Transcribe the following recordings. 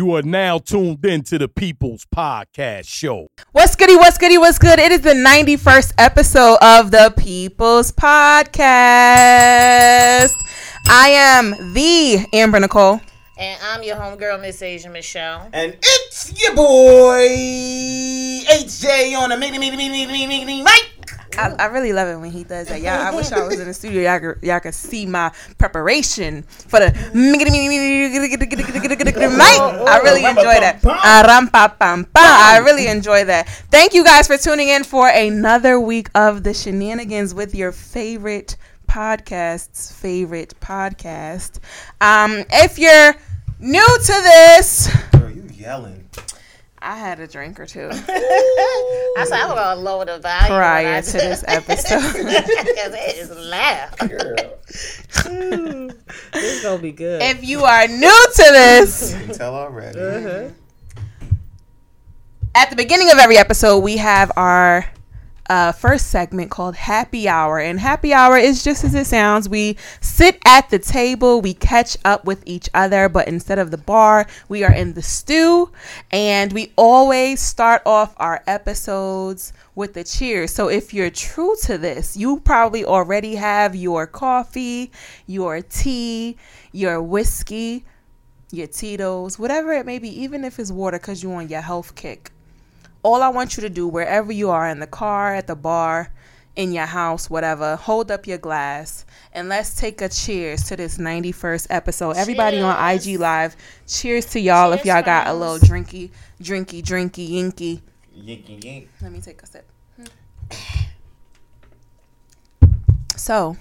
You are now tuned in to the People's Podcast Show. What's goody, what's goody, what's good? It is the 91st episode of the People's Podcast. I am the Amber Nicole. And I'm your homegirl, Miss Asia Michelle. And it's your boy HJ on the mini mini mini mini mini mini mic. I, I really love it when he does that. Y'all, I wish I was in the studio. Y'all could, y'all could see my preparation for the mic. I really enjoy that. I really enjoy that. Thank you guys for tuning in for another week of the shenanigans with your favorite podcast's favorite podcast. Um, if you're new to this, Girl, you yelling. I had a drink or two I said I'm gonna lower the volume prior when to this episode. because it is loud. Girl, This gonna be good. if you are new to this, you can tell already. Uh-huh. at the beginning of every episode, we have our uh, first segment called Happy Hour. And Happy Hour is just as it sounds. We sit at the table, we catch up with each other, but instead of the bar, we are in the stew. And we always start off our episodes with the cheers. So if you're true to this, you probably already have your coffee, your tea, your whiskey, your Tito's, whatever it may be, even if it's water because you're on your health kick all I want you to do, wherever you are in the car, at the bar, in your house, whatever, hold up your glass and let's take a cheers to this 91st episode. Everybody on IG Live, cheers to y'all if y'all got a little drinky, drinky, drinky, yinky. Yinky yink. Let me take a sip. So,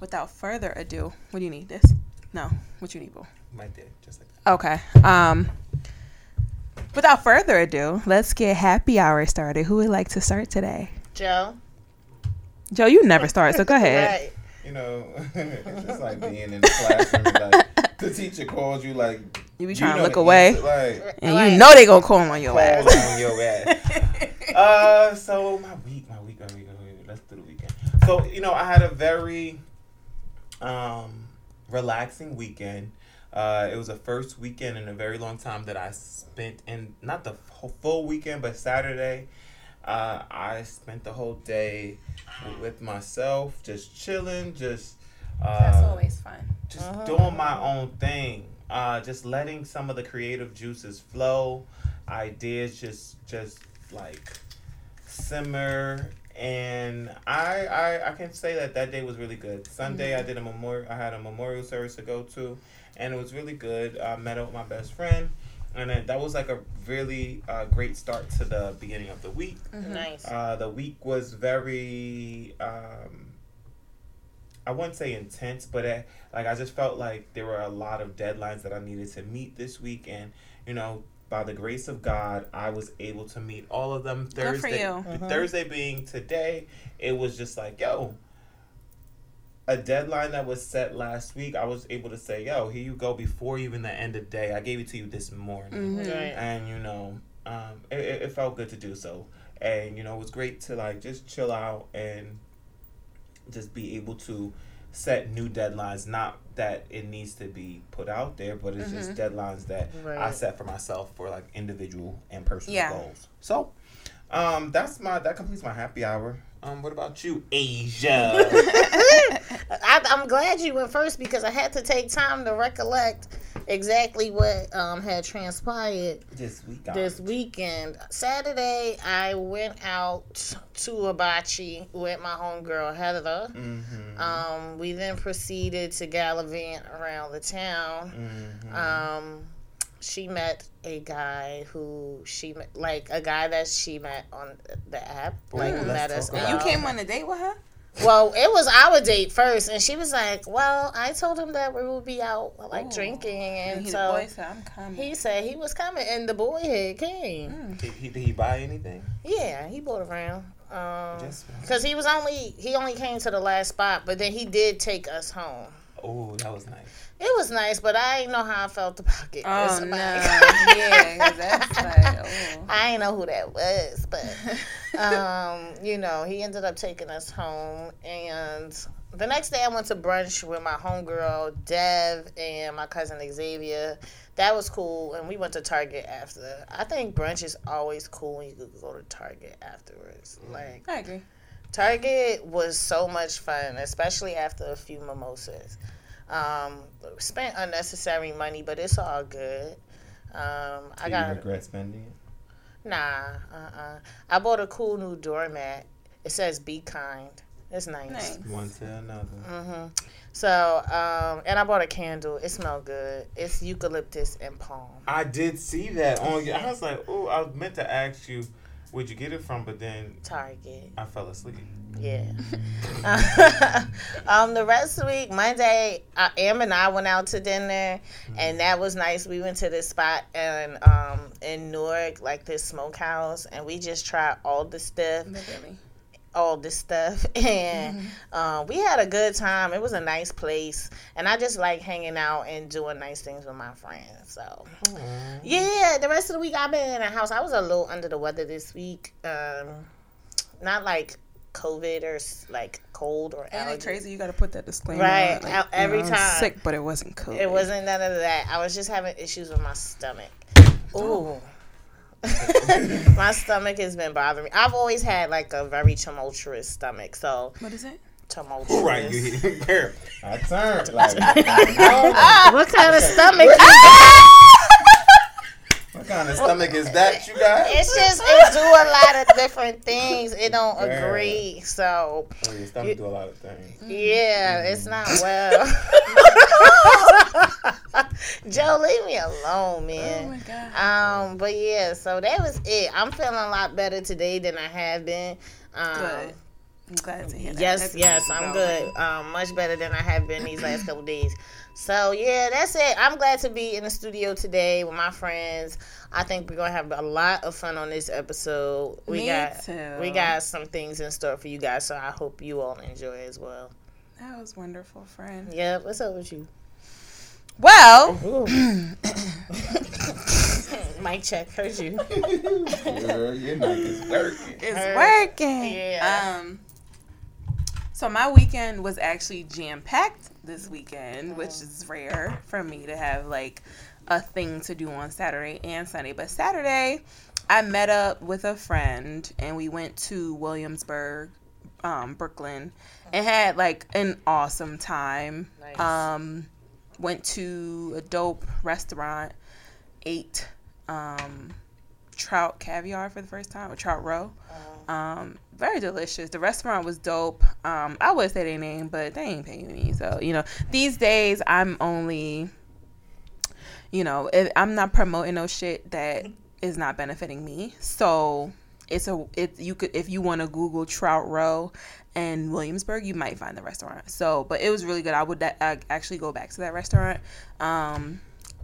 without further ado, what do you need? This? No. What you need, boo? Right there, just like that. Okay. Um without further ado, let's get happy hour started. Who would like to start today? Joe. Joe, you never start, so go ahead. Right. You know, it's just like being in the classroom. Like the teacher calls you, like You be trying to know look away. answer, like And Right. you know they gonna call on your calls ass. on your ass. uh, so my week, my week, my week, my week. Let's do the weekend. So you know, I had a very um relaxing weekend. Uh, it was the first weekend in a very long time that I spent in not the whole full weekend, but Saturday. Uh, I spent the whole day with myself, just chilling, just uh, That's always fun. just doing my own thing uh just letting some of the creative juices flow ideas just just like simmer and I, I i can say that that day was really good. Sunday i did a memorial i had a memorial service to go to and it was really good. I met up with my best friend and then that was like a really uh, great start to the beginning of the week. Nice. uh, the week was very, um, I wouldn't say intense, but uh like I just felt like there were a lot of deadlines that I needed to meet this week, and you know, by the grace of God, I was able to meet all of them. Good for Thursday, you. Thursday being today, it was just like yo. A deadline that was set last week, I was able to say, "Yo, here you go." Before even the end of the day, I gave it to you this morning Mm-hmm. Right. and you know um, it, it it felt good to do so and you know it was great to like just chill out and just be able to set new deadlines not that it needs to be put out there but it's just deadlines that i set for myself for like individual and personal Yeah. goals. So um that's my that completes my happy hour um what about you asia I, I'm glad you went first because I had to take time to recollect exactly what um, had transpired this week this weekend. Saturday, I went out to Abachi with my homegirl Heather. mm-hmm. Um, we then proceeded to gallivant around the town. mm-hmm. Um, she met a guy who she met, like a guy that she met on the app, like Ooh, met let's us. talk You came on a date with her? Well, it was our date first, and she was like, "Well, I told him that we would be out like Ooh. drinking, and And he, so the boy said, I'm coming. he said he was coming, and the boy had came. did, he, did he buy anything Yeah, he bought around. Um, Just- because he was only he only came to the last spot, but then he did take us home. Oh that was nice It was nice, but I didn't know how I felt about it. oh, no. like- yeah, 'cause that's like, oh. I didn't know who that was, but um, you know, he ended up taking us home, and the next day I went to brunch with my homegirl Dev and my cousin Xavier. That was cool, and we went to Target after. I think brunch is always cool when you could go to Target afterwards. Like I agree. Target was so much fun, especially after a few mimosas. Um, spent unnecessary money, but it's all good. Um, I got you regret spending it? Nah, uh uh I bought a cool new doormat. It says be kind. It's nice. Nice. One to another. hmm So, um, and I bought a candle. It smelled good. It's eucalyptus and palm. I did see that on you. I was like, oh, I was meant to ask you, where'd you get it from? But then Target. I fell asleep. Yeah. um, the rest of the week, Monday, uh, Am and I went out to dinner, and that was nice. We went to this spot in um in Newark, like this smokehouse, and we just tried all the stuff. Literally. All this stuff. And um, we had a good time. It was a nice place. And i just like hanging out and doing nice things with my friends so. Yeah the rest of the week i've been in the house. I was a little under the weather this week. Um, not like covid or like cold or allergies crazy. You got to put that disclaimer. Right, out every you know, time. Sick, but it wasn't COVID. it wasn't none of that. I was just having issues with my stomach. Ooh my stomach has been bothering me. I've always had like a very tumultuous stomach so What is it? Tumultuous. Right, tumultuous you hit it there. I turned like, what kind of stomach what kind of stomach is that you got? It's just it do a lot of different things. It don't Yeah. agree. So Oh, your stomach do a lot of things. yeah, it's not well. Joe, leave me alone, Oh man. my god. Um, but yeah, so that was it. I'm feeling a lot better today than I have been. Um, Good. I'm glad to hear that. Yes, That's yes. I'm Well, good. Um, much better than I have been these last couple days. So yeah, that's it. I'm glad to be in the studio today with my friends. I think we're gonna have a lot of fun on this episode. We Me got too. we got some things in store for you guys, so I hope you all enjoy as well. That was wonderful, friend. Yeah, what's up with you? Well, Mic check, heard you. Girl, your neck is working. it's Her- working. yeah. Um. So my weekend was actually jam packed this weekend, which is rare for me to have like a thing to do on Saturday and Sunday. But Saturday, I met up with a friend and we went to Williamsburg, um, Brooklyn, and had like an awesome time. Nice. Um, went to a dope restaurant, ate um, trout caviar for the first time, or trout roe. Um, very delicious. The restaurant was dope. Um, I would say their name, but they ain't paying me. So you know, these days I'm only, you know, if, I'm not promoting no shit that is not benefiting me. So it's a it you could if you want to Google Trout Roe and Williamsburg, you might find the restaurant. So, but it was really good. I would that, uh, actually go back to that restaurant. Um,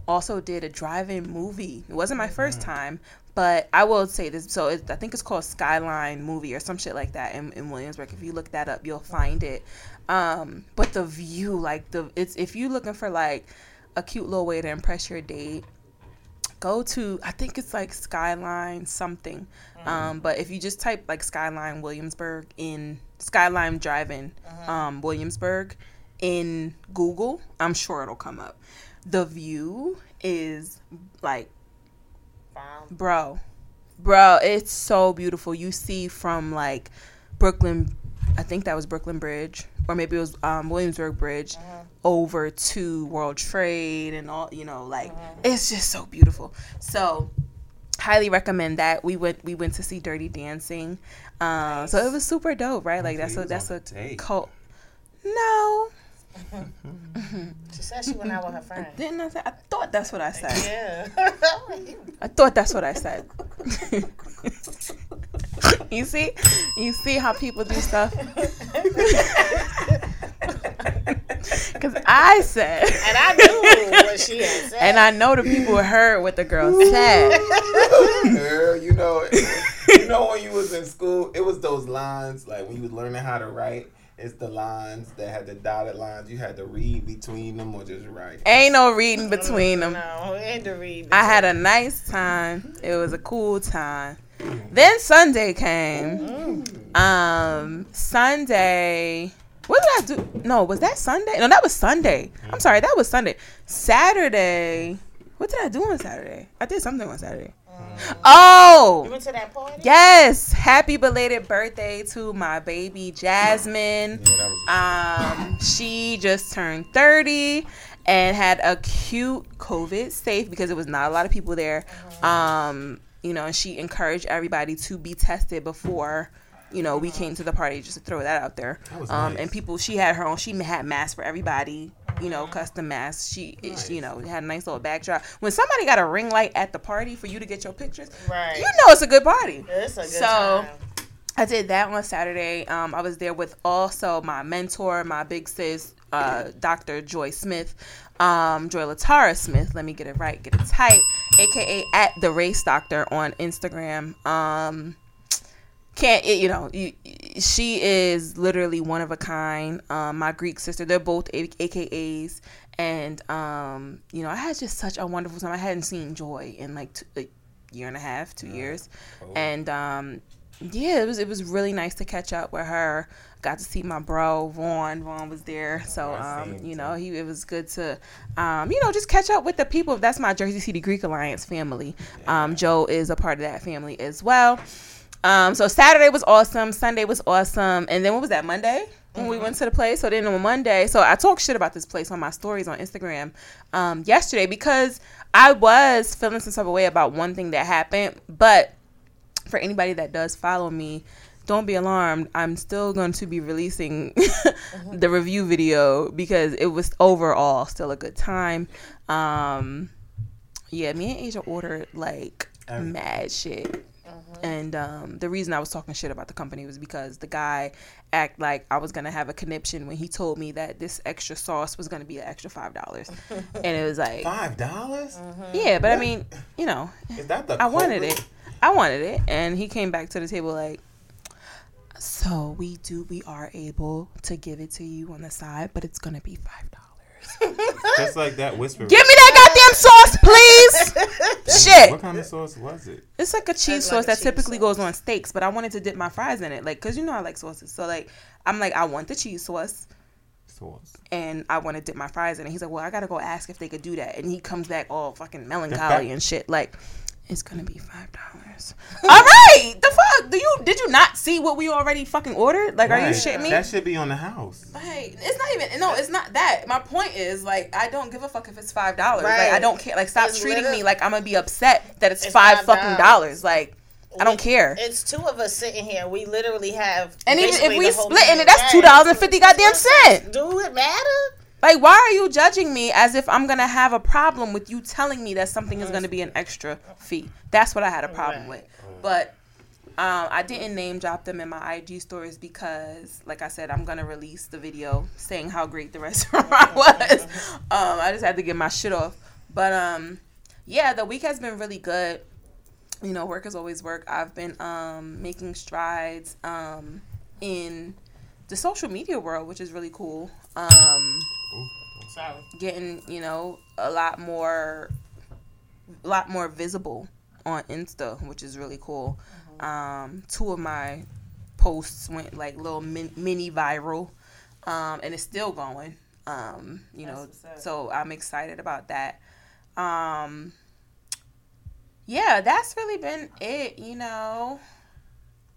also did a drive-in movie. It wasn't my first time, but I will say this. So it, I think it's called Skyline Movie or some shit like that in, in Williamsburg. If you look that up, you'll find it. Um, but the view, like the it's if you're looking for like a cute little way to impress your date, go to I think it's like Skyline something. Um, but if you just type like Skyline Williamsburg in Skyline Drive-In um, Williamsburg in Google, I'm sure it'll come up. The view is like bro. Bro it's so beautiful. You see from like brooklyn i think that was brooklyn bridge or maybe it was um, williamsburg bridge over to world trade and all you know like it's just so beautiful. So highly recommend that. We went we went to see dirty dancing. Uh, so it was super dope right? Like that's a that's a cult. No She said she went out with her friend. didn't I say I thought that's what I said Yeah. I thought that's what I said. you see? You see how people do stuff? Because I said, and I knew what she had said. and I know the people heard what the girl said. Girl, you know, you know when you was in school, it was those lines like when you was learning how to write. It's the lines that had the dotted lines. You had to read between them or just write. Ain't no reading between them. No, and to read. I had a nice time. It was a cool time. Then Sunday came. Um, Sunday, What did I do? No, was that Sunday? No, that was Sunday. I'm sorry, that was Sunday. Saturday. What did I do on Saturday? I did something on Saturday. You Oh, went to that party? yes! Happy belated birthday to my baby Jasmine. Yeah, that was Um, she just turned 30 and had a cute COVID safe because it was not a lot of people there. Um, you know, and she encouraged everybody to be tested before, you know, we came to the party just to throw that out there. That was um, nice. and people, she had her own, she had masks for everybody, you know, custom masks. She, it- you know, had a nice little backdrop. When somebody got a ring light at the party for you to get your pictures, Right. you know it's a good party. It's a good So, time. I did that on Saturday. Um, I was there with also my mentor, my big sis, uh, Dr. Joy Smith, um, Joy Latara Smith. Let me get it right, get it tight, aka at the Race Doctor on Instagram. Um, can't it, you know? You, she is literally one of a kind. Um, my Greek sister. They're both A- AKAs, and um, you know, I had just such a wonderful time. I hadn't seen Joy in like two, a year and a half, two years, and um, yeah, it was it was really nice to catch up with her. Got to see my bro Vaughn. Vaughn was there, so um, you know he it was good to, um, you know, just catch up with the people. That's my Jersey City Greek Alliance family. Um, Joe is a part of that family as well. Um, so Saturday was awesome. Sunday was awesome, and then what was that Monday? When we went to the place, so then on Monday, so I talked shit about this place on my stories on Instagram um, yesterday because I was feeling some type of way about one thing that happened, but for anybody that does follow me, don't be alarmed. I'm still going to be releasing the review video because it was overall still a good time. Um, yeah, me and Asia ordered like Everything. mad shit. And um, the reason I was talking shit about the company was because the guy act like I was gonna have a conniption when he told me that this extra sauce was gonna be an extra five dollars, and it was like, five dollars. yeah, but I mean, you know, Is that the? I wanted it. I wanted it, and he came back to the table like, so we do, we are able to give it to you on the side, but it's gonna be five dollars. Just like that whisper. Give me that goddamn sauce, please. Shit, What kind of sauce was it? it's like a cheese like sauce a that cheese typically sauce. goes on steaks, but I wanted to dip my fries in it, like, cause you know I like sauces. So like, I'm like, I want the cheese sauce. Sauce. and I want to dip my fries in it. He's like, well, I gotta go ask if they could do that. And he comes back all fucking melancholy and shit. Like, it's gonna be five dollars. all right, the fuck? Do you did you not see what we already fucking ordered? Like, are you Right. shitting me? That should be on the house. Like, it's not even. No, it's not that. My point is, like, I don't give a fuck if it's five dollars. Like, Right. I don't care. Like, stop It's treating literally- me like I'm gonna be upset that it's, It's five $5. fucking dollars. Like, I don't care. It's two of us sitting here. We literally have. And even if we split in it, that's two dollars and fifty goddamn cent. Do it matter? Like, why are you judging me as if I'm gonna have a problem with you telling me that something is gonna be an extra fee? That's what I had a problem with. But um, I didn't name drop them in my IG stories because, like I said, I'm gonna release the video saying how great the restaurant was. Um, I just had to get my shit off. But um, yeah, the week has been really good. You know, work is always work. I've been um, making strides um, in the social media world, which is really cool. Um, Sorry. getting you know a lot more a lot more visible on insta which is really cool um two of my posts went like little min- mini viral um and it's still going um you know That's up. so i'm excited about that um yeah that's really been it you know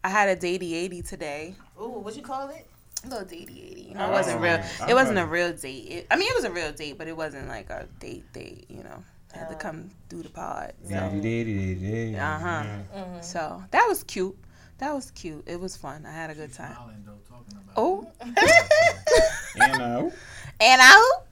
i had a datey 80 today Ooh, what you call it? A little datey 80 you know it Oh, wasn't real I it wasn't a heard. real date it, i mean it was a real date but it wasn't like a date date you know had to Oh. come through the pod so, Uh uh-huh Mm-hmm. so that was cute that was cute it was fun i had a good time Smiling though, talking about oh You know. and out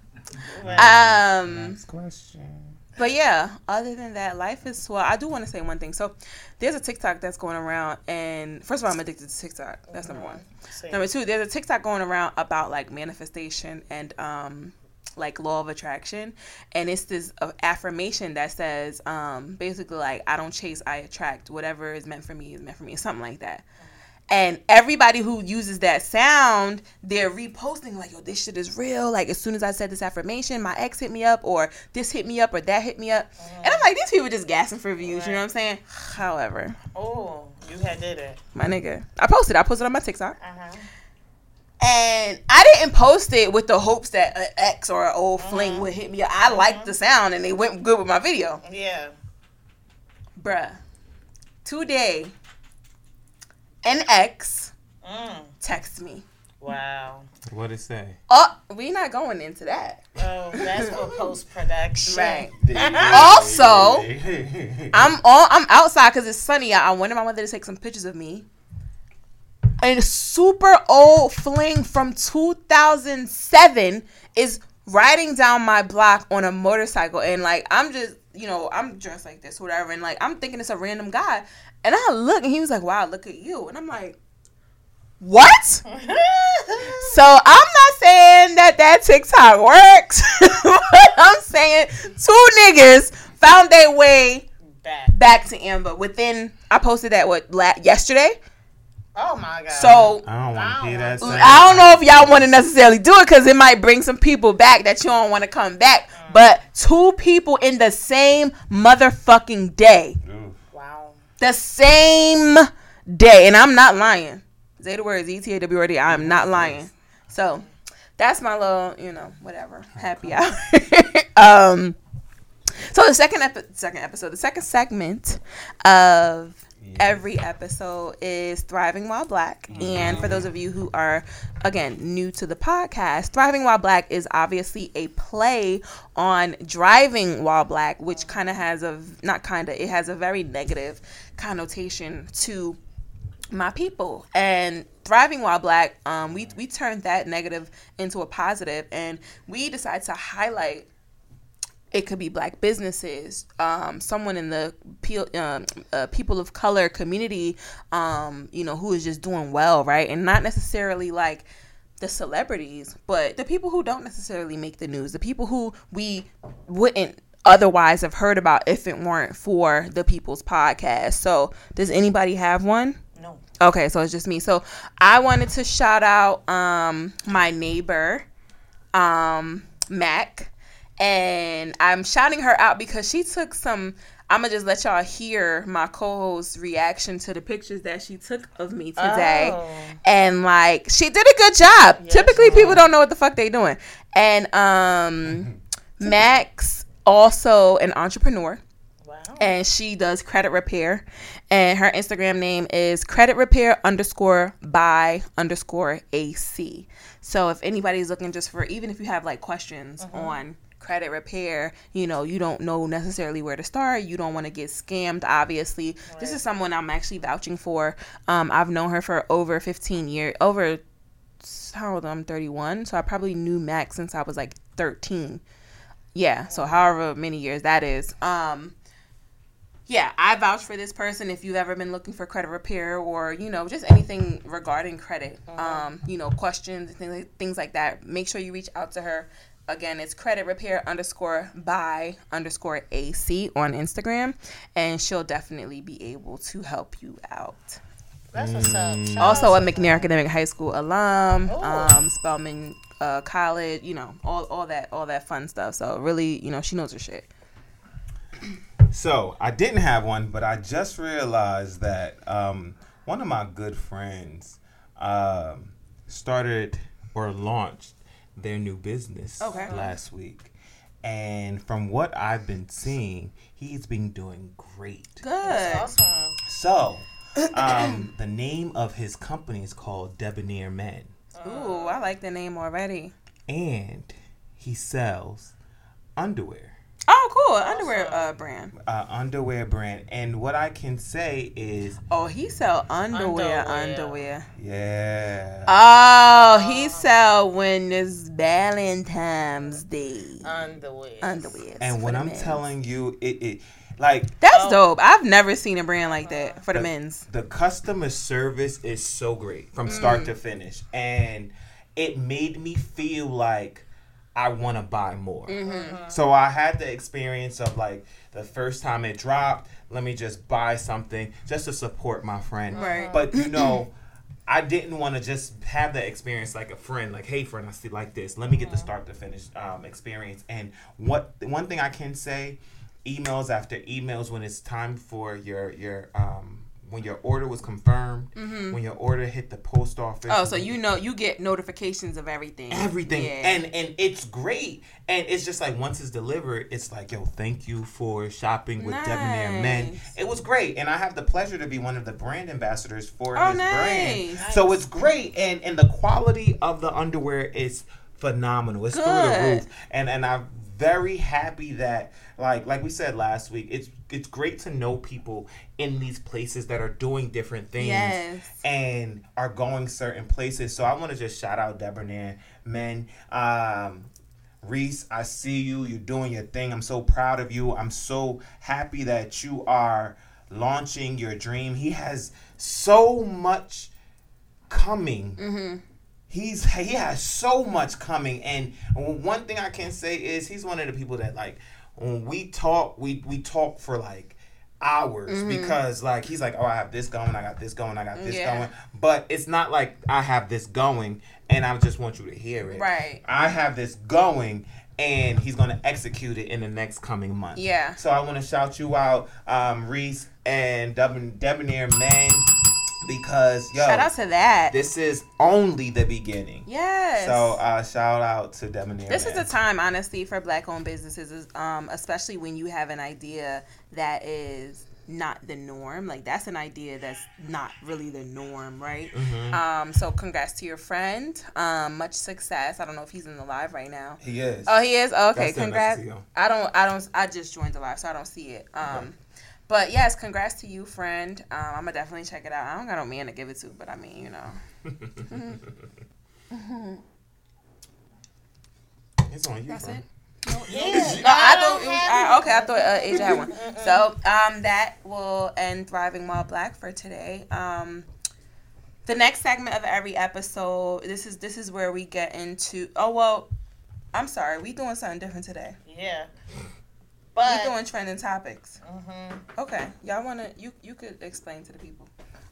um Next question. But yeah, other than that, life is swell. I do want to say one thing. So there's a TikTok that's going around, and first of all, I'm addicted to TikTok. That's number one. Same. Number two, there's a TikTok going around about like manifestation and um like law of attraction, and it's this uh, affirmation that says um basically like I don't chase, I attract. Whatever is meant for me is meant for me, something like that. And everybody who uses that sound, they're reposting like, yo, this shit is real. Like, as soon as I said this affirmation, my ex hit me up, or this hit me up, or that hit me up. And I'm like, these people just gassing for views, you know what I'm saying? However, Oh, you had did it. my nigga, I posted, I posted on my TikTok. Uh huh. And I didn't post it with the hopes that an ex or an old fling would hit me. up. I liked the sound and they went good with my video. Yeah. Bruh. Today, an ex Mm. text me. Wow. What it say? Oh, we not going into that. Oh, that's for post production. Right. Also, I'm all I'm outside because it's sunny out. I wanted my mother to take some pictures of me. And super old fling from 2007 is riding down my block on a motorcycle, and like I'm just, you know, I'm dressed like this, whatever, and like I'm thinking it's a random guy, and I look, and he was like, "Wow, look at you," and I'm like, "What?" So I'm not saying that that TikTok works, but I'm saying two niggas found their way Back. back to Amber within. I posted that what la- yesterday. Oh my god. So I don't want to hear that. I. I don't know if y'all want to necessarily do it because it might bring some people back that you don't want to come back. Mm. But two people in the same motherfucking day, Ooh. The same day, and I'm not lying. The words E T A W R D. I'm not lying. So that's my little, you know, whatever happy hour. um, so the second epi- second episode, the second segment of every episode is Thriving While Black. And for those of you who are again new to the podcast, Thriving While Black is obviously a play on driving while black, which kind of has a not kind of it has a very negative connotation to my people and thriving while black um we we turned that negative into a positive and we decided to highlight it could be black businesses um someone in the pe- um, uh, people of color community um you know who is just doing well right and not necessarily like the celebrities but the people who don't necessarily make the news the people who we wouldn't otherwise have heard about if it weren't for the people's podcast so does anybody have one No. Okay, so it's just me. So I wanted to shout out um my neighbor, um, Mac. And I'm shouting her out because she took some I'ma just let y'all hear my co-host's reaction to the pictures that she took of me today. Oh. And like she did a good job. Yes, Typically people don't know what the fuck they doing. And um Max also an entrepreneur Wow. and she does credit repair and her instagram name is credit repair underscore by underscore ac so if anybody's looking just for even if you have like questions on credit repair you know you don't know necessarily where to start. You don't want to get scammed obviously. This is someone i'm actually vouching for. Um, i've known her for over 15 years over how old i'm 31 so i probably knew max since i was like 13 yeah so however many years that is. Um yeah i vouch for this person if you've ever been looking for credit repair or you know just anything regarding credit. Um you know questions and things like, things like that. Make sure you reach out to her again it's credit repair underscore by underscore ac on instagram and she'll definitely be able to help you out. That's what's up. Shout also a to mcnair academic high school alum um spelman uh, college you know all, all that all that fun stuff. So really you know she knows her shit. So I didn't have one, but I just realized that um, one of my good friends um, started or launched their new business Okay. last week. And from what I've been seeing, he's been doing great. good That's awesome. So, um, the name of his company is called Debonair Men. Ooh, I like the name already. And he sells underwear. Oh, cool. Underwear uh, brand. uh, underwear brand. And what I can say is, Oh, he sell underwear, Underwear. underwear. yeah. Oh, he sell when it's Valentine's Day. Underwear. Underwear. and for when I'm men's. telling you, it, it like That's Oh. dope. I've never seen a brand like that for the The- men's. the customer service is so great from start Mm. to finish, and it made me feel like I want to buy more. Mm-hmm. So I had the experience of like the first time it dropped, let me just buy something just to support my friend. Right. But you know, I didn't want to just have that experience like a friend, like, hey friend, I see like this. Let me get the start to finish um, experience. And what one thing I can say, emails after emails when it's time for your your um when your order was confirmed, when your order hit the post office. Mm-hmm. Oh, so you know you get notifications of everything. everything Yeah. and and it's great and it's just like once it's delivered it's like yo thank you for shopping with debonair men it was great and i have the pleasure to be one of the brand ambassadors for Oh, his brand nice. so it's great and and the quality of the underwear is phenomenal it's through the roof and and i'm very happy that like like we said last week it's it's great to know people in these places that are doing different things Yes. and are going certain places. So I want to just shout out Debonair men. Um, Reese, I see you. You're doing your thing. I'm so proud of you. I'm so happy that you are launching your dream. He has so much coming. He's he has so much coming, and one thing I can say is he's one of the people that like when we talk, we we talk for like hours because like he's like, oh, I have this going, I got this going, I got this Yeah. going, but it's not like I have this going, and I just want you to hear it. Right. I have this going. And he's gonna execute it in the next coming month. Yeah. So I want to shout you out, um, Reese and Debon- Debonair Men, because yo, Shout out to that. this is only the beginning. yes. So uh, shout out to Debonair. this is Man. a time, honestly, for black-owned businesses, um, especially when you have an idea that is not the norm. Like that's an idea that's not really the norm, right? Mm-hmm. Um, so congrats to your friend. Um, much success. I don't know if he's in the live right now. He is. Oh, he is. Okay, That's congrats. I don't. I don't. I just joined the live, so I don't see it. Um, but yes, congrats to you, friend. Um, I'm gonna definitely check it out. I don't got no man to give it to, but I mean, you know, it's on you, that's bro. it. Yeah, No, I thought it was. have I, okay, I thought uh, Asia had one. So um, that will end thriving while black for today. Um, the next segment of every episode. This is this is where we get into. Oh well, I'm sorry. We doing something different today. Yeah. But doing trending topics. Mhm. Okay, y'all wanna you you could explain to the people.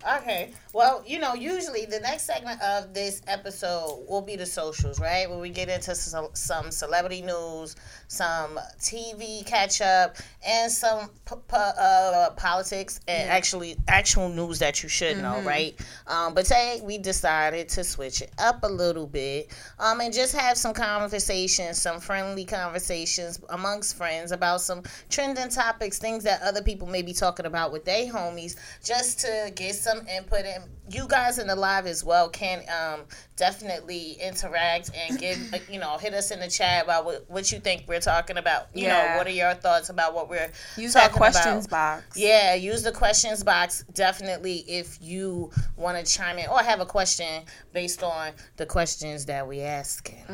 Okay. Well, you know, usually the next segment of this episode will be the socials, right? Where we get into some celebrity news, some TV catch up, and some p- p- uh, politics and actually actual news that you should know, right? Um, but today we decided to switch it up a little bit um, and just have some conversations, some friendly conversations amongst friends about some trending topics, things that other people may be talking about with their homies, just to get some input. And you guys in the live as well can um, definitely interact and give, you know, hit us in the chat about what, what you think we're talking about. You Yeah. know, what are your thoughts about what we're Use that questions about. box. Yeah, use the questions box definitely if you want to chime in or have a question based on the questions that we asking.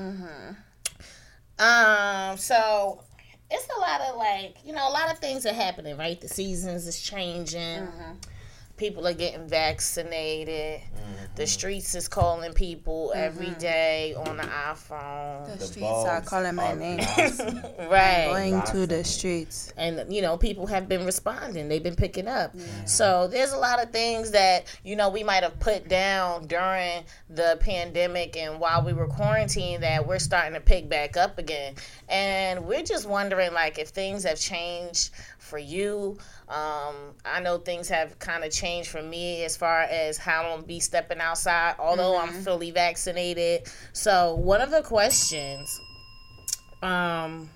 Um, so it's a lot of like you know a lot of things are happening, right? The seasons is changing. People are getting vaccinated. The streets is calling people mm-hmm. every day on the iPhone. The streets are calling my name. Right. Going to the streets. and you know people have been responding they've been picking up so there's a lot of things that you know we might have put down during the pandemic and while we were quarantined that we're starting to pick back up again and we're just wondering like if things have changed for you um, i know things have kind of changed for me as far as how i'm gonna be stepping outside although i'm fully vaccinated. So one of the questions um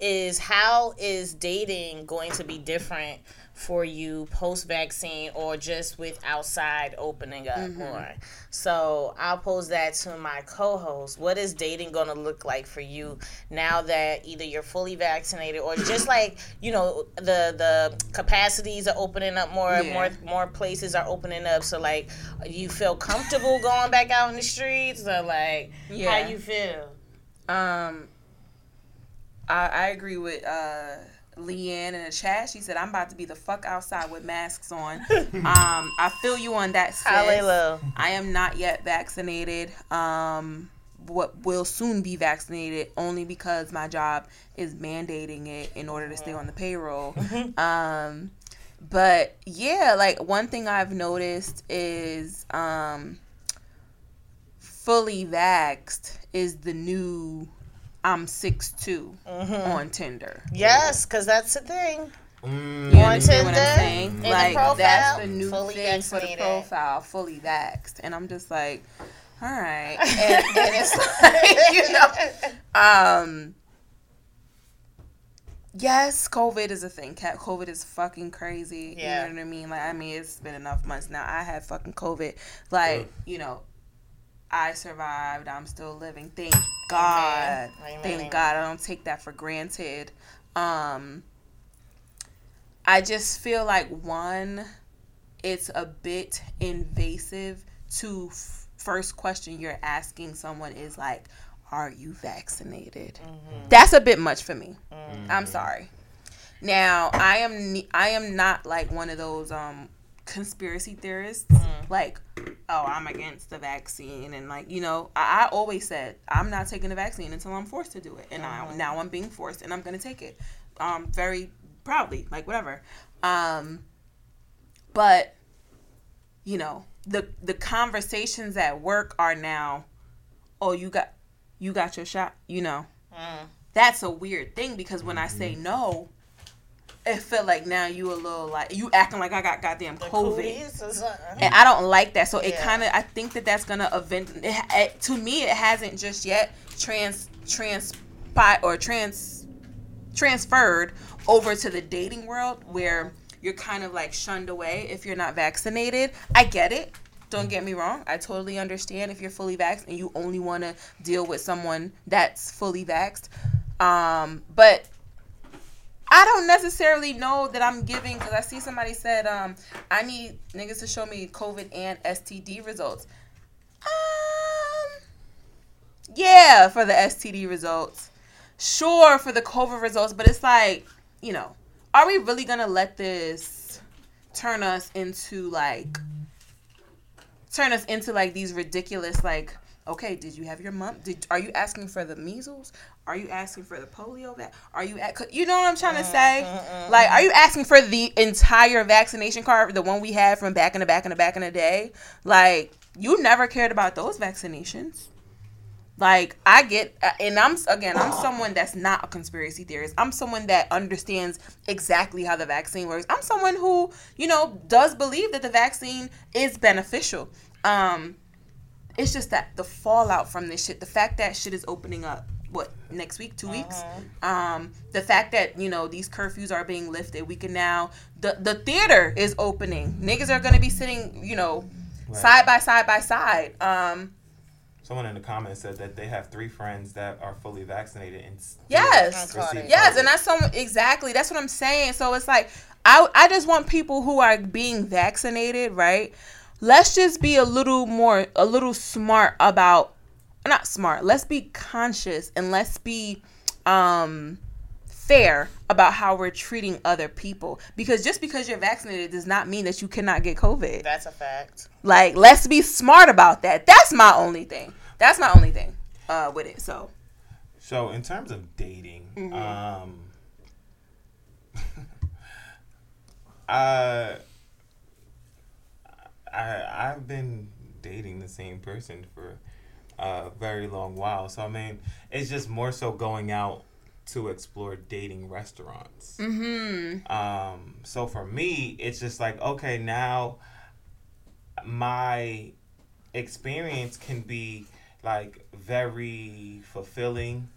is how is dating going to be different for you post vaccine or just with outside opening up more? So I'll pose that to my co host. What is dating going to look like for you now that either you're fully vaccinated or just like, you know, the the capacities are opening up more, Yeah. more more places are opening up. So like you feel comfortable going back out in the streets or like Yeah. how you feel? Um, I, I agree with uh, Leanne in the chat. She said, "I'm about to be the fuck outside with masks on." um, I feel you on that. Sis. Hallelujah. I am not yet vaccinated. Um, what will soon be vaccinated only because my job is mandating it in order to stay on the payroll. um, but yeah, like one thing I've noticed is um, fully vaxxed is the new I'm six two on Tinder. Yes, because that's the thing. Mm. You On understand what I'm Tinder, saying? in the Like profile, that's the new fully thing for the profile, fully vaxxed, and I'm just like, all right, and, and it's like you know, um, yes, COVID is a thing. Cat COVID is fucking crazy. Yeah. You know what I mean? Like, I mean, it's been enough months now. I had fucking COVID. Like, Ugh. you know, I survived. I'm still living. Thank God. Amen, Thank amen. God. I don't take that for granted. Um, I just feel like one, it's a bit invasive to f- first question you're asking someone is like, "Are you vaccinated?" That's a bit much for me. I'm sorry. Now I am I am not like one of those um conspiracy theorists like oh I'm against the vaccine and like you know I, I always said I'm not taking the vaccine until I'm forced to do it and I, now I'm being forced and I'm gonna take it um very proudly like whatever. Um but you know the the conversations at work are now oh you got you got your shot you know? Mm. that's a weird thing because when I say no, it felt like now you a little like you acting like I got goddamn COVID, or and I don't like that. So it Yeah. kind of I think that that's gonna event. It, it, to me, it hasn't just yet trans transpire or trans transferred over to the dating world where you're kind of like shunned away if you're not vaccinated. I get it. Don't get me wrong. I totally understand if you're fully vaxxed and you only want to deal with someone that's fully vaxxed. Um, but I don't necessarily know that I'm giving because I see somebody said, um, I need niggas to show me COVID and STD results. Um, yeah, for the STD results. Sure, for the COVID results, but it's like, you know, are we really gonna let this turn us into like, turn us into like these ridiculous like, okay, did you have your mom? Did are you asking for the measles? Are you asking for the polio? vac? Are you at? You know what I'm trying to say? Like, are you asking for the entire vaccination card, the one we had from back in the back in the back in the day? Like, you never cared about those vaccinations. Like I get, uh, and I'm again, I'm someone that's not a conspiracy theorist. I'm someone that understands exactly how the vaccine works. I'm someone who, you know, does believe that the vaccine is beneficial. Um, it's just that the fallout from this shit, the fact that shit is opening up, what next week, 2 weeks, um, the fact that you know these curfews are being lifted, we can now the the theater is opening. Niggas are gonna be sitting, you know, Right. side by side by side. Um, Someone in the comments said that they have three friends that are fully vaccinated and Yes. Yes, COVID. and that's some exactly that's what I'm saying. So it's like I I just want people who are being vaccinated, right? Let's just be a little more a little smart about not smart. Let's be conscious and let's be um fair about how we're treating other people because just because you're vaccinated does not mean that you cannot get covid. That's a fact. Like let's be smart about that. That's my only thing. That's my only thing uh with it. So So in terms of dating, Mm-hmm. um, uh, I I've been dating the same person for a very long while. So I mean, it's just more so going out to explore dating restaurants. mhm. Um, so for me, it's just like okay, now my experience can be like very fulfilling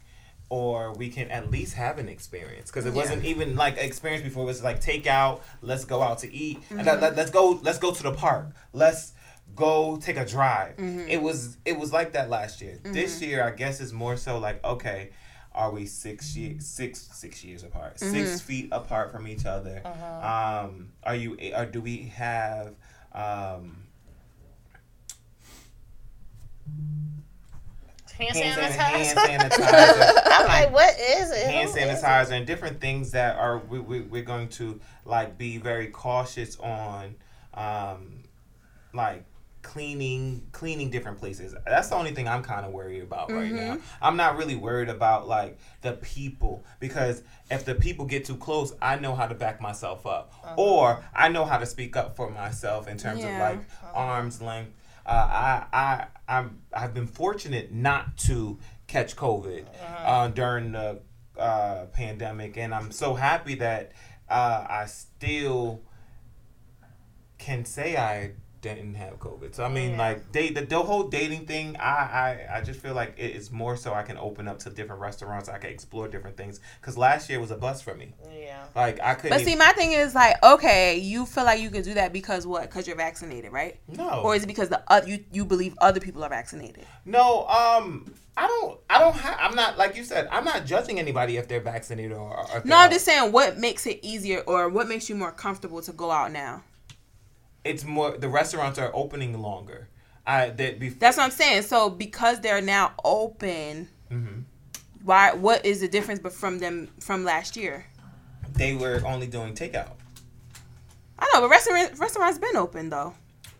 or we can at least have an experience because it Yeah. wasn't even like experience before it was like take out let's go out to eat and let, let, us go let's go to the park let's go take a drive. It was it was like that last year. This year i guess is more so like okay are we six years six six years apart? Six feet apart from each other. Um are you or do we have um Hand sanitizer. hand sanitizer. I'm like, what is it? hand Who is it? sanitizer and different things that are we, we, we're going to like be very cautious on um like cleaning cleaning different places. That's the only thing i'm kind of worried about right now. I'm not really worried about like the people because if the people get too close i know how to back myself up. Or i know how to speak up for myself in terms Yeah. of like arm's length. Uh, I, I, I'm, I've been fortunate not to catch COVID uh, during the uh, pandemic, and I'm so happy that uh, I still can say I didn't have COVID. So I mean, Yeah. like date the, the whole dating thing. I, I I just feel like it is more so I can open up to different restaurants. I can explore different things. Cause last year was a bust for me. Yeah. Like I couldn't. But see, my thing is like, okay, you feel like you can do that because what? Because you're vaccinated, right? no. Or is it because the uh, you you believe other people are vaccinated? No, um, I don't. I don't have. I'm not like you said. I'm not judging anybody if they're vaccinated or. or if No, they're I'm not. just saying, what makes it easier or what makes you more comfortable to go out now? It's more. The restaurants are opening longer. I that before. That's what I'm saying. So because they're now open, hmm why? What is the difference but from them from last year? They were only doing takeout. I know, but restaurant restaurants been open though.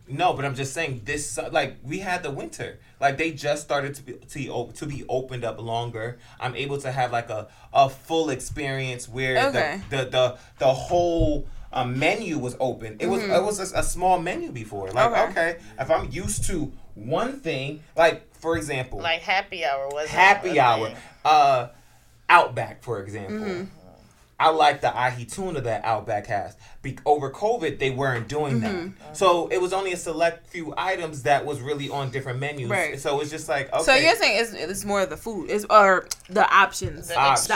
No, but I'm just saying this. Like we had the winter. Like they just started to be to to be opened up longer. I'm able to have like a a full experience where Okay. the, the the the whole. Um, menu was open. It was it was a, a small menu before. Like Mm-hmm. Okay. okay, if I'm used to one thing, like for example, Like happy hour was happy hour, uh, Outback, for example. Mm-hmm. I like the ahi tuna that Outback has. Be- over COVID, they weren't doing Mm-hmm. that, so it was only a select few items that was really on different menus. Right. So it's just like okay. So you're saying it's, it's more of the food, is or the options. The Options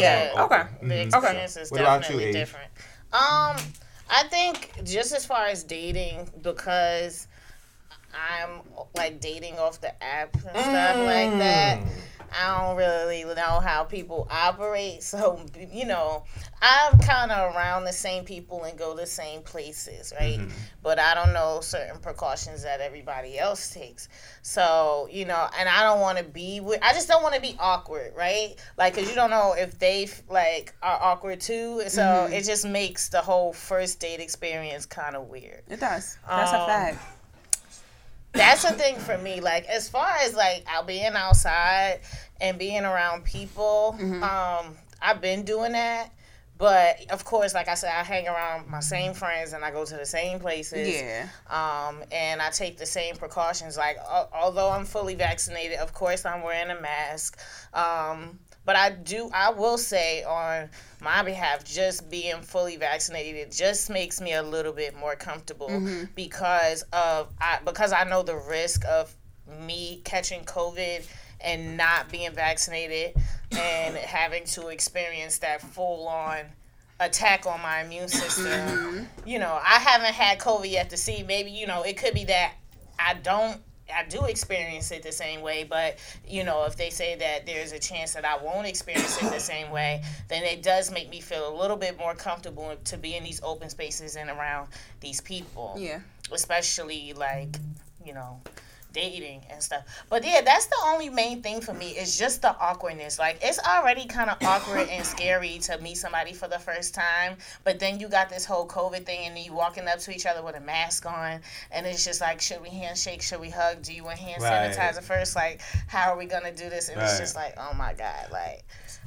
yeah. Okay. The Mhm. experience is What definitely different. Um, I think just as far as dating, because I'm like dating off the app and stuff like that. I don't really know how people operate, so you know, I'm kind of around the same people and go the same places, right? Mm-hmm. But I don't know certain precautions that everybody else takes. So you know, and I don't want to be with. I just don't want to be awkward, right? Like, cause you don't know if they like are awkward too. So Mm-hmm. it just makes the whole first date experience kind of weird It does. That's a Um, fact. That's the thing for me. Like as far as like out being outside and being around people, Mm-hmm. um, I've been doing that. But of course, like I said, I hang around my same friends and I go to the same places. Yeah. Um, and I take the same precautions. Like al- although I'm fully vaccinated, of course I'm wearing a mask. Um, but I do, I will say on my behalf, just being fully vaccinated it just makes me a little bit more comfortable mm-hmm. because of I because I know the risk of me catching COVID and not being vaccinated and having to experience that full on attack on my immune system. Mm-hmm. You know, I haven't had COVID yet to see. Maybe, you know, it could be that I don't I do experience it the same way, but you know, if they say that there's a chance that I won't experience it the same way, then it does make me feel a little bit more comfortable to be in these open spaces and around these people Yeah. especially like you know dating and stuff. But yeah that's the only main thing for me. Is just the awkwardness. Like it's already kind of awkward and scary to meet somebody for the first time but then you got this whole covid thing and you walking up to each other with a mask on and it's just like should we handshake? Should we hug? Do you want hand Right. sanitizer first? Like how are we gonna do this? And it's just like oh my god like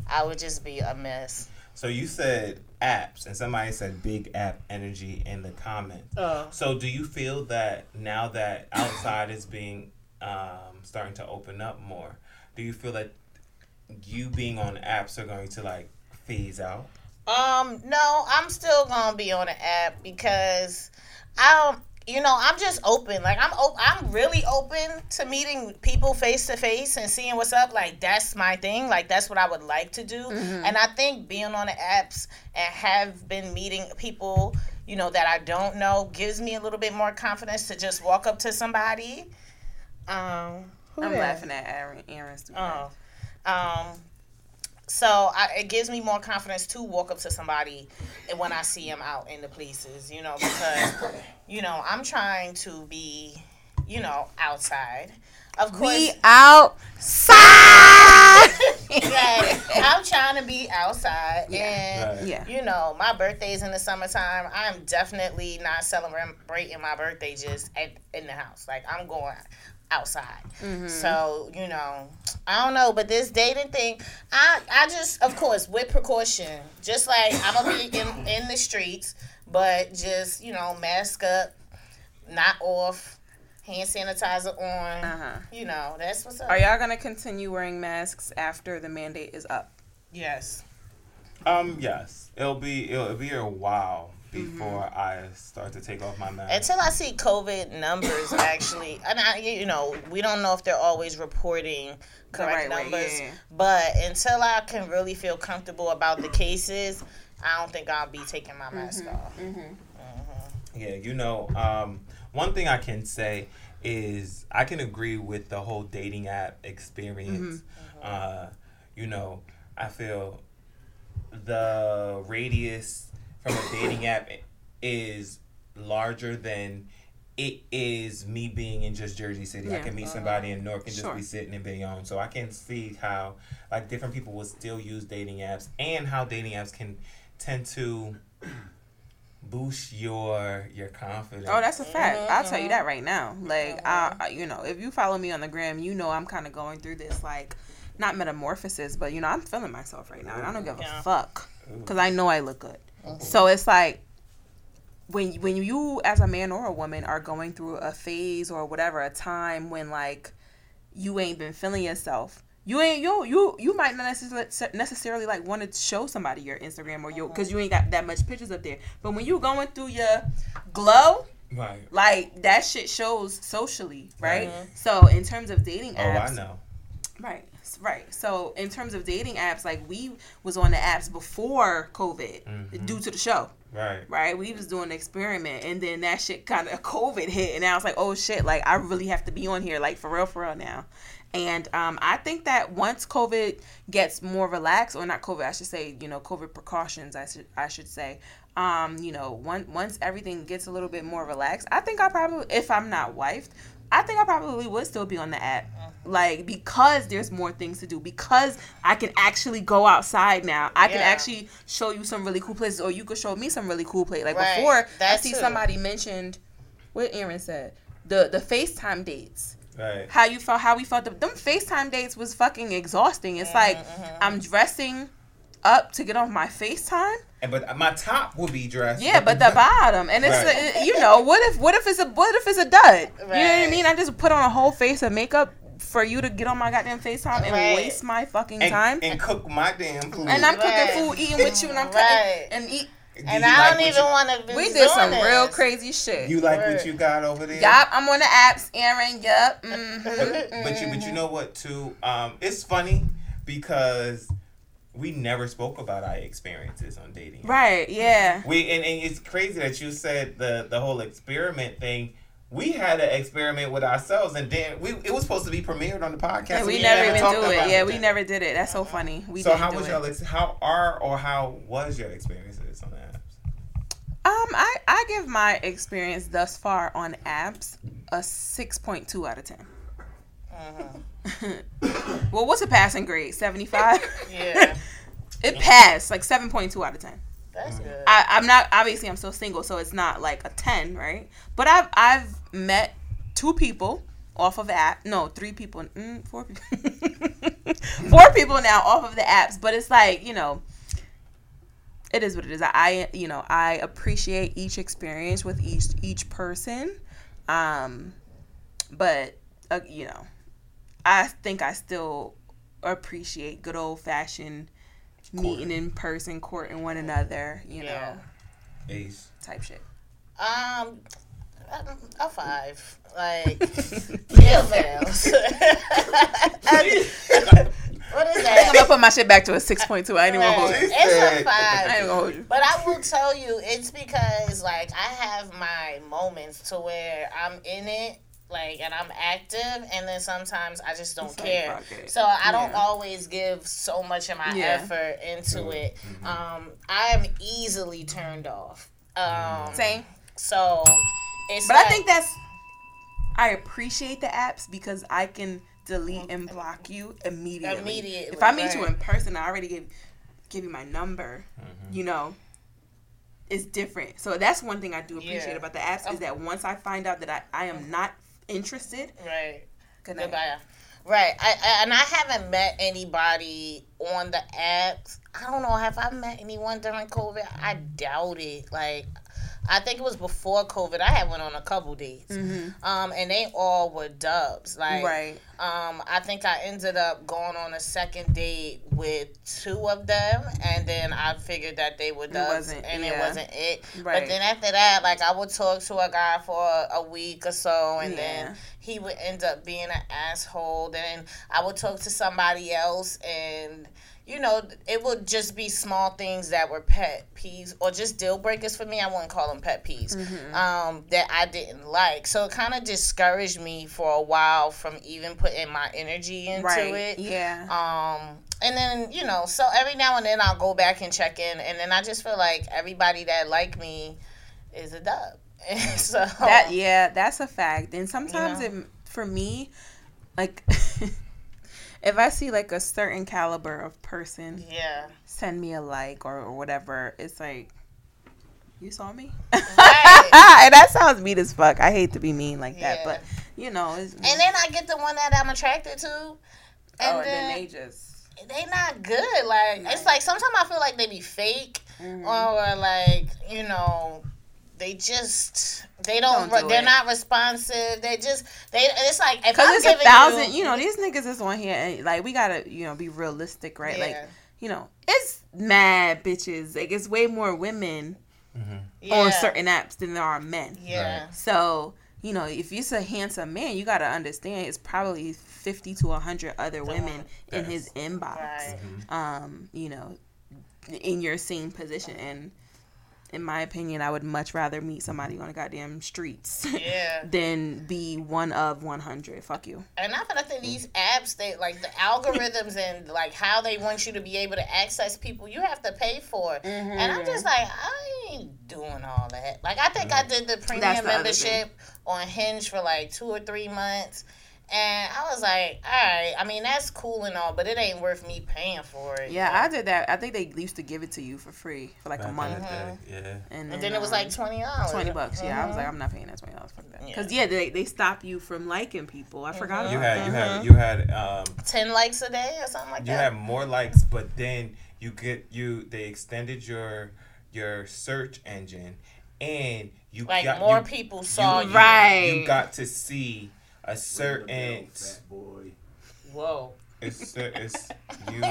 i would just be a mess So you said apps, and somebody said big app energy in the comments. Oh. So do you feel that now that outside is being um, starting to open up more, do you feel that you being on apps are going to like phase out? Um, no, I'm still gonna be on the app because I don't. You know, I'm just open. Like I'm, op- I'm really open to meeting people face to face and seeing what's up. Like that's my thing. Like that's what I would like to do. And I think being on the apps and have been meeting people, you know, that I don't know, gives me a little bit more confidence to just walk up to somebody. Um, who I'm that? laughing at Aaron. Aaron's. Oh, um, so I, it gives me more confidence to walk up to somebody and when I see them out in the places, you know, because you know I'm trying to be, you know, outside. Of course, We outside. Right. I'm trying to be outside, and Right. Yeah. you know, my birthday's in the summertime. I'm definitely not celebrating my birthday just at, in the house. Like I'm going outside. So you know, I don't know, but this dating thing, I I just, of course, with precaution, just like I'm gonna be in in the streets, but just you know, mask up, not off, hand sanitizer on. Uh-huh. You know, that's what's up. Are y'all gonna continue wearing masks after the mandate is up? Yes. Um, yes, it'll be it'll, it'll be a while before Mm-hmm. I start to take off my mask. Until I see COVID numbers actually, and I, you know, we don't know if they're always reporting correct right way, numbers, yeah. but until I can really feel comfortable about the cases, I don't think I'll be taking my mask Mm-hmm. off. Yeah, you know, um, one thing I can say is I can agree with the whole dating app experience. Uh, you know, I feel the radius from a dating app is larger than it is me being in just Jersey City. I can meet uh-huh. somebody in North and just be sitting in Bayonne. So I can see how like different people will still use dating apps and how dating apps can tend to boost your your confidence. Oh, that's a fact. Mm-hmm. I'll tell you that right now. Mm-hmm. Like, I, I- you know, if you follow me on the gram, you know I'm kind of going through this like, not metamorphosis, but you know I'm feeling myself right now, and I don't give Yeah. a fuck because I know I look good. So it's like when when you as a man or a woman are going through a phase or whatever, a time when like you ain't been feeling yourself. You ain't you you you might not necessarily necessarily like want to show somebody your Instagram or your because you ain't got that much pictures up there. But when you going through your glow, right. like that shit shows socially, right? Mhm. So in terms of dating apps, Oh, I know. right, right. So in terms of dating apps, like we was on the apps before COVID Mhm. due to the show, Right. right? We was doing the experiment, and then that shit kind of COVID hit, and I was like, oh shit, like I really have to be on here, like for real, for real now. And um, I think that once COVID gets more relaxed, or not COVID, I should say, you know, COVID precautions, I should I should say, um, you know, one, once everything gets a little bit more relaxed, I think I probably, if I'm not wifed, I think I probably would still be on the app, like because there's more things to do, because I can actually go outside now. I can Yeah. actually show you some really cool places, or you could show me some really cool place. Like Right. before, I see too. somebody mentioned what Aaron said the the FaceTime dates Right. how you felt how we felt them FaceTime dates was fucking exhausting. It's like Mm-hmm, I'm dressing up to get on my FaceTime. And but my top will be dressed. Yeah, but the bottom and it's Right. uh, you know what if what if it's a what if it's a dud? You know what I mean? I just put on a whole face of makeup for you to get on my goddamn FaceTime and Right. waste my fucking and, time. and cook my damn food. And I'm Right. cooking food, eating with you, and I'm Right. cooking and eat. Do And I like don't even want to. We did some real crazy shit. You like what you got over there? Yup, I'm on the apps, Aaron. Yup. hmm But, but you but you know what too? Um, it's funny because we never spoke about our experiences on dating. Right. Yeah. We and, and it's crazy that you said the the whole experiment thing. We had an experiment with ourselves, and then we it was supposed to be premiered on the podcast. Yeah, and we never even do it. Yeah, we never did it. That's so funny. We so how was it. ex- How are or how was your experiences on apps? Um, I, I give my experience thus far on apps a 6.2 out of 10. well, what's a passing grade? 75? Yeah, it passed, like 7.2 out of 10. that's good. I, I'm not, obviously, I'm still single, so it's not like a 10, right? But I've, I've met two people off of the app. No, three people. Mm, four people. four people now off of the apps, but it's like, you know, it is what it is. I, you know, I appreciate each experience with each each person, um, but uh, you know, I think I still appreciate good old fashioned meeting in person, courting one another. You Yeah. know, Ace. type shit. Um, a five. Like, yeah, fails. what is that? I'm gonna put my shit back to a six point two. I ain't even gonna hold Right. you. It's a I ain't gonna hold you. But I will tell you, it's because like I have my moments to where I'm in it, like, and I'm active, and then sometimes I just don't It's like, care. fuck. So I don't Yeah. always give so much of my Yeah. effort into it. Mm-hmm. Um, I am easily turned off. Um, Same. so it's. But like, I think that's I appreciate the apps because I can delete and block you immediately. Immediately, If I meet you in person, I already give give you my number. You know, it's different. So that's one thing I do appreciate Yeah. about the apps Oh. is that once I find out that I, I am not interested, right. good night. Goodbye. Right. I, I and I haven't met anybody on the apps. I don't know. Have I met anyone during COVID? I doubt it. Like, I think it was before COVID. I had went on a couple dates, um, and they all were dubs. Like, Mm-hmm. Right. um, I think I ended up going on a second date with two of them, and then I figured that they were dubs, wasn't- and it wasn't it. Right. But then after that, like I would talk to a guy for a, a week or so, and Yeah. then he would end up being an asshole. Then I would talk to somebody else, and you know, it would just be small things that were pet peeves or just deal breakers for me. I wouldn't call them pet peeves Mm-hmm. um, that I didn't like. So it kind of discouraged me for a while from even putting my energy into Right. it. Yeah. Um, and then you know, so every now and then I'll go back and check in, and then I just feel like everybody that like me is a dub. so That yeah, that's a fact. And sometimes Yeah. it for me, like if I see like a certain caliber of person yeah, send me a like or, or whatever, it's like you saw me. right. and that sounds mean as fuck. I hate to be mean like that, Yeah. but you know, it's and then I get the one that I'm attracted to, and, oh, and then, then they just they not good. Like it's like sometimes I feel like they be fake, Mm-hmm. or like you know. They just they don't, Don't do they're it. not responsive. They just they it's like if I'm it's a thousand, you, you know, these niggas is on here, and like we gotta, you know, be realistic, right? Like, Yeah. you know, it's mad bitches. Like, it's way more women yeah, on certain apps than there are men. yeah, So, you know, if you're a handsome man, you got to understand it's probably 50 to 100 other women in his inbox, right. um, you know, in your same position. And in my opinion, I would much rather meet somebody on the goddamn streets Yeah. than be one of 100. Fuck you. And I feel like these apps, they like the algorithms and like how they want you to be able to access people, you have to pay for it. And I'm just like, I ain't doing all that. Like I think I did the premium the membership on Hinge for like two or three months. And I was like, all right, I mean, that's cool and all, but it ain't worth me paying for it. Yeah, I did that. I think they used to give it to you for free for like a Back in month. the day, Yeah. And, And then it was like $20. um, Twenty bucks, yeah. I was like, I'm not paying that twenty dollars. Fuck that. Because yeah, they, they stop you from liking people. I forgot You about had you that. had you had um 10 likes a day or something like you that. You had more likes, but then you get you they extended your your search engine, and you like got more you, people saw you. Right. you got to see a certain boy. Whoa. it's it's you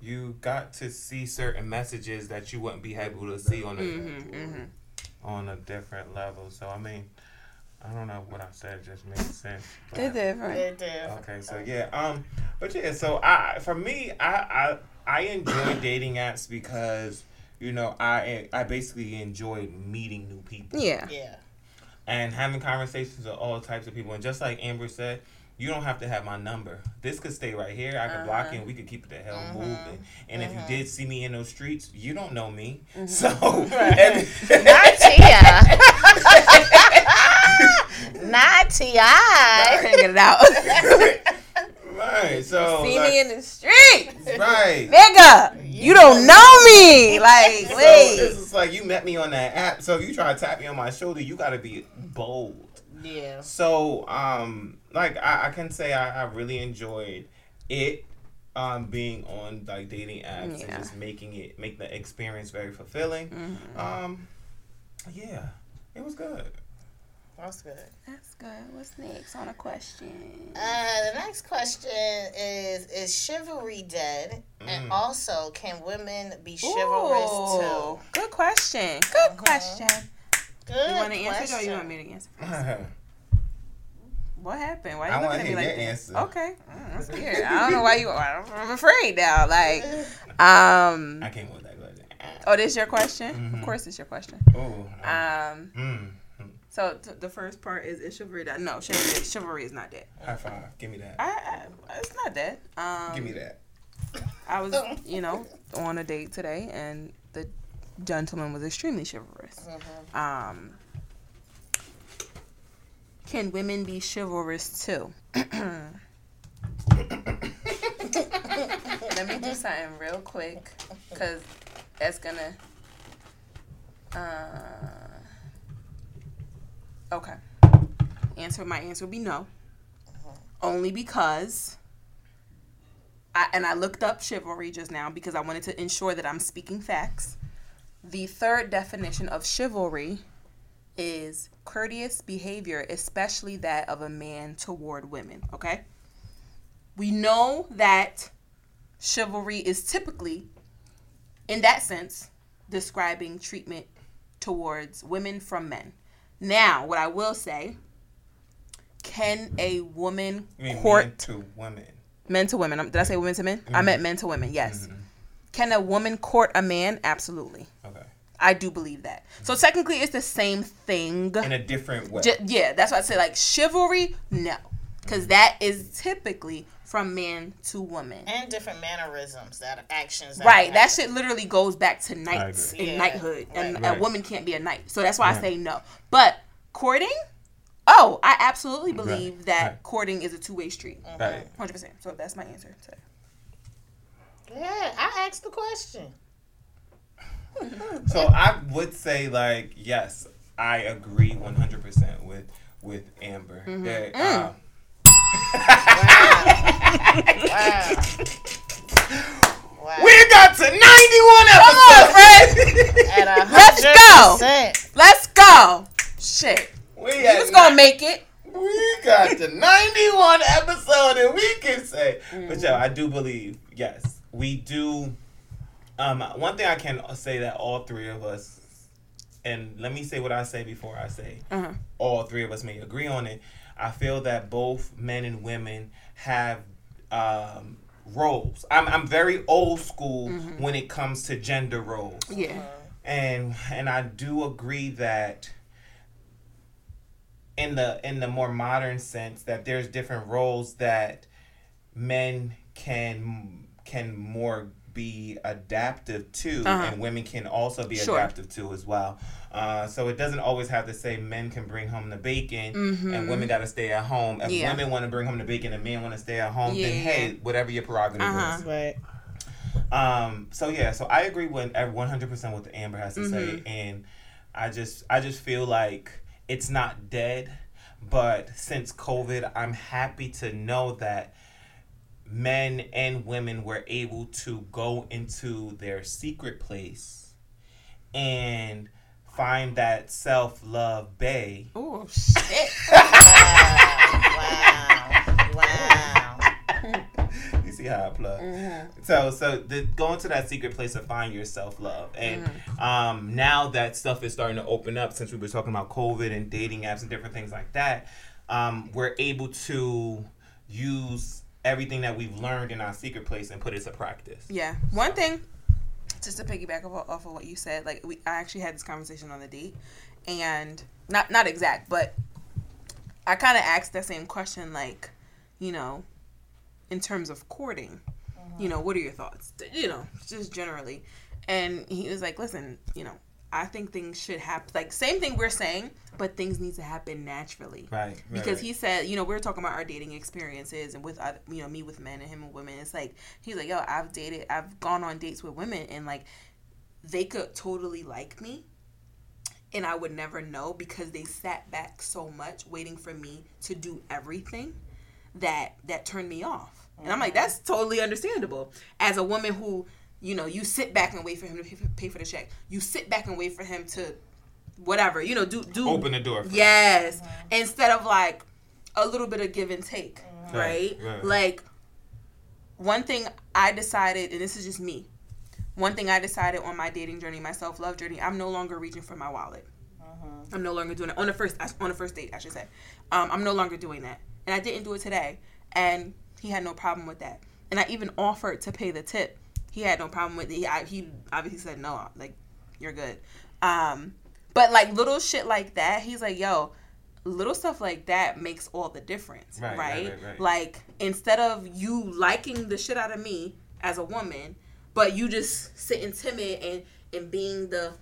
you got to see certain messages that you wouldn't be able to see on a Mm-hmm, on a different level. So I mean, I don't know what I said just made sense. They're different. It did. Okay, so yeah, um, but yeah, so I for me, I I I enjoy dating apps because you know I I basically enjoy meeting new people Yeah. Yeah. And having conversations with all types of people. And just like Amber said, you don't have to have my number. This could stay right here. I could block uh-huh. it. We could keep it the hell mm-hmm. moving. And if you mm-hmm. did see me in those streets, you don't know me. Mm-hmm. So every- Not Tia. Not Tia. Get it out. Right. So See like- me in the street, right. nigga. You don't know me. Like, So wait. it's just like you met me on that app. So if you try to tap me on my shoulder, you got to be bold. Yeah. So um, like I, I can say I, I really enjoyed it. Um, being on like dating apps Yeah. and just making it make the experience very fulfilling. Mm-hmm. Um, yeah, it was good. That's good. That's good. What's next on a question? Uh, the next question is Is chivalry dead? And also, can women be chivalrous Ooh, too? Good question. Good question. Good You want to answer it or question. you want me to answer? I What happened? Why are you I looking at me like your that? answer. Okay, Mm, I'm scared. I don't know why you. I'm afraid now. Like, um. I came with that question. Oh, this your question? Mhm. Of course, it's your question. Oh, Um. mm. So t- the first part is is chivalry dead? No, chivalry, chivalry is not dead. high five. Give me that. I, I it's not dead. Um, Give me that. I was, you know, on a date today, and the gentleman was extremely chivalrous. Um, can women be chivalrous too? Let me do something real quick, cause that's gonna. Uh, okay. Answer. My answer would be no. Mm-hmm. Only because. I, and I looked up chivalry just now because I wanted to ensure that I'm speaking facts. The third definition of chivalry is courteous behavior, especially that of a man toward women. Okay? We know that chivalry is typically, in that sense, describing treatment towards women from men. Now, what I will say, can a woman court men to women? men to women? Did I say women to men? I mm-hmm. meant men to women. Yes. Mm-hmm. Can a woman court a man? Absolutely. Okay. I do believe that. So mm-hmm. technically, it's the same thing. In a different way. Ju- yeah, that's why I say like chivalry. No, because that is typically from man to woman. And different mannerisms, that actions. That Right, that shit literally goes back to knights and Yeah, knighthood, and right. a woman can't be a knight. So that's why I say no. But courting, oh, I absolutely believe Right, that right. courting is a two way street, Right. hundred percent. So that's my answer. To that. Yeah, I asked the question. So I would say like yes, I agree one hundred percent with with Amber. Mm-hmm. That, Mm. Wow. wow. we got to ninety one episodes. At a Let's go. Let's go. Shit, we at gonna make it. we got to 91 episode and we can say Mm. but yo i do believe yes we do um one thing i can say that all three of us and let me say what i say before i say Uh-huh. all three of us may agree on it i feel that both men and women have um roles. I'm, I'm very old school when it comes to gender roles. Yeah. and and I do agree that in the in the more modern sense that there's different roles that men can can more be adaptive to Uh-huh. and women can also be Sure. adaptive to as well uh, so it doesn't always have to say men can bring home the bacon Mm-hmm. and women got to stay at home if Yeah. women want to bring home the bacon and men want to stay at home Yeah, then hey whatever your prerogative Uh-huh. is Right. um, so yeah, so I agree with one hundred percent what Amber has to say, Mm-hmm. and I just I just feel like it's not dead, but since COVID, I'm happy to know that men and women were able to go into their secret place and find that self love bay. Oh shit. Wow. Wow. Wow! you see how I plug. Mm-hmm. So so the going to that secret place to find your self love. And Mm-hmm. um now that stuff is starting to open up since we were talking about COVID and dating apps and different things like that, um, we're able to use everything that we've learned in our secret place and put it to practice. Yeah. One thing, just to piggyback off, off of what you said, like we, I actually had this conversation on the date, and not not exact, but I kind of asked that same question, like, you know, in terms of courting, you uh-huh. know, what are your thoughts? You know, just generally, and he was like, listen, you know. I think things should happen. Like same thing we're saying, but things need to happen naturally. Right. right, because right. he said, you know, we were talking about our dating experiences and with other, you know, me with men and him with women. It's like he's like, yo, I've dated, I've gone on dates with women, and like they could totally like me, and I would never know because they sat back so much waiting for me to do everything that that turned me off. And I'm like, mm-hmm. that's totally understandable. As a woman who, you know, you sit back and wait for him to pay for, the check. You sit back and wait for him to, whatever, you know, do do Open the door. For Yes. Uh-huh. Instead of like a little bit of give and take, uh-huh. right? Right, right. Like one thing I decided, and this is just me. One thing I decided on my dating journey, my self love journey, I'm no longer reaching for my wallet. Uh-huh. I'm no longer doing it on the first on the first date, I should say. Um, I'm no longer doing that, and I didn't do it today, and he had no problem with that. And I even offered to pay the tip. He had no problem with it. He, I, he obviously said no, like you're good. Um, but like little shit like that, he's like, yo, little stuff like that makes all the difference, Right, right? right, right, right. Like instead of you liking the shit out of me as a woman, but you just sitting timid and and being the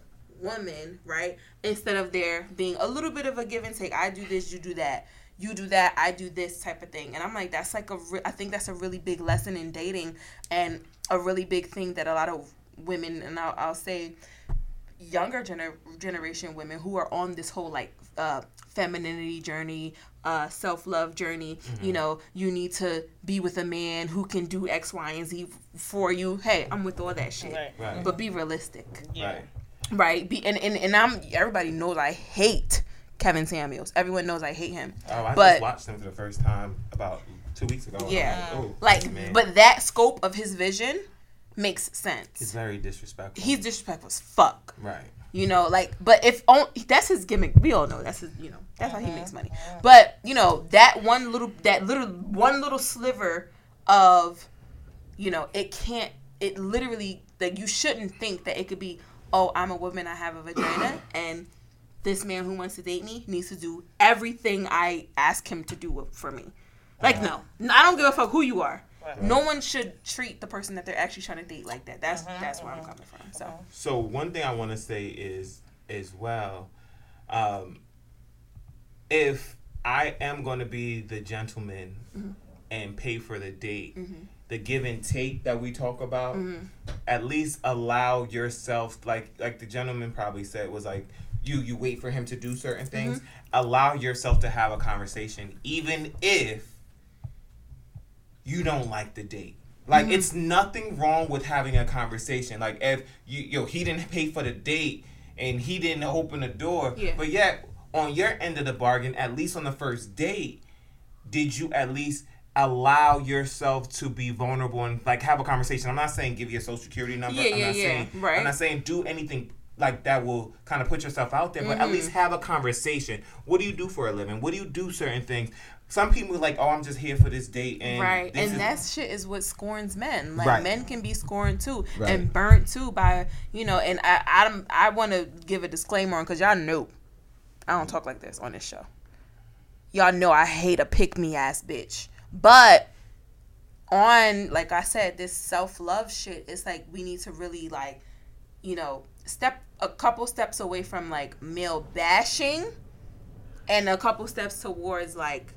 woman, right? Instead of there being a little bit of a give and take. I do this, you do that. You do that, I do this type of thing. And I'm like, that's like a, re- I think that's a really big lesson in dating and a really big thing that a lot of women, and I'll, I'll say younger gener- generation women who are on this whole like uh, femininity journey, uh, self love journey. You know, you need to be with a man who can do X, Y, and Z for you. Hey, I'm with all that shit, Right. Right. but be realistic. Yeah. Right. right? Be, and, and and I'm everybody knows I hate Kevin Samuels. Everyone knows I hate him. Oh, I But- just watched him for the first time about two weeks ago. Yeah. like, oh, Like, man. but that scope of his vision makes sense. it's sense. very disrespectful. He's disrespectful as fuck. right. You know, like, but if on, that's his gimmick. We all know that's his. You know, that's how he makes uh-huh. money. Uh-huh. But you know, that one little, that little, one little sliver of, you know, it can't. It literally like you shouldn't think that it could be. Oh, I'm a woman. I have a vagina, and this man who wants to date me needs to do everything I ask him to do for me. Like, no, I don't give a fuck who you are. No one should treat the person that they're actually trying to date like that. That's that's where I'm coming from. So. So one thing I want to say is as well, um, if I am going to be the gentleman Mm-hmm. and pay for the date, the give and take that we talk about, Mm-hmm. at least allow yourself, like like the gentleman probably said, was like you you wait for him to do certain things. Mm-hmm. Allow yourself to have a conversation, even if you don't like the date. Like it's nothing wrong with having a conversation. Like if you yo he didn't pay for the date and he didn't open the door, Yeah. but yet on your end of the bargain, at least on the first date, did you at least allow yourself to be vulnerable and like have a conversation? I'm not saying give your social security number. Yeah, I'm yeah, not yeah. saying Right. I'm not saying do anything like that will kind of put yourself out there, but at Mm-hmm. least have a conversation. What do you do for a living? What do you do certain things? Some people are like, oh, I'm just here for this date, and right and is- that shit is what scorns men like Right. men can be scorned too Right. and burnt too by you know and i i, I want to give a disclaimer on because y'all know i don't talk like this on this show y'all know i hate a pick me ass bitch but on like i said this self-love shit it's like we need to really like you know step a couple steps away from like male bashing and a couple steps towards like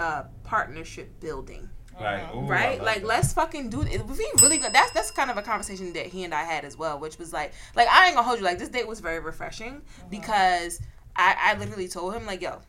uh partnership building Right. Ooh, right? Like, that. let's fucking do it. We really gonna, that's that's kind of a conversation that he and I had as well, which was like, like I ain't gonna hold you. Like, this date was very refreshing because I, I literally told him like, yo,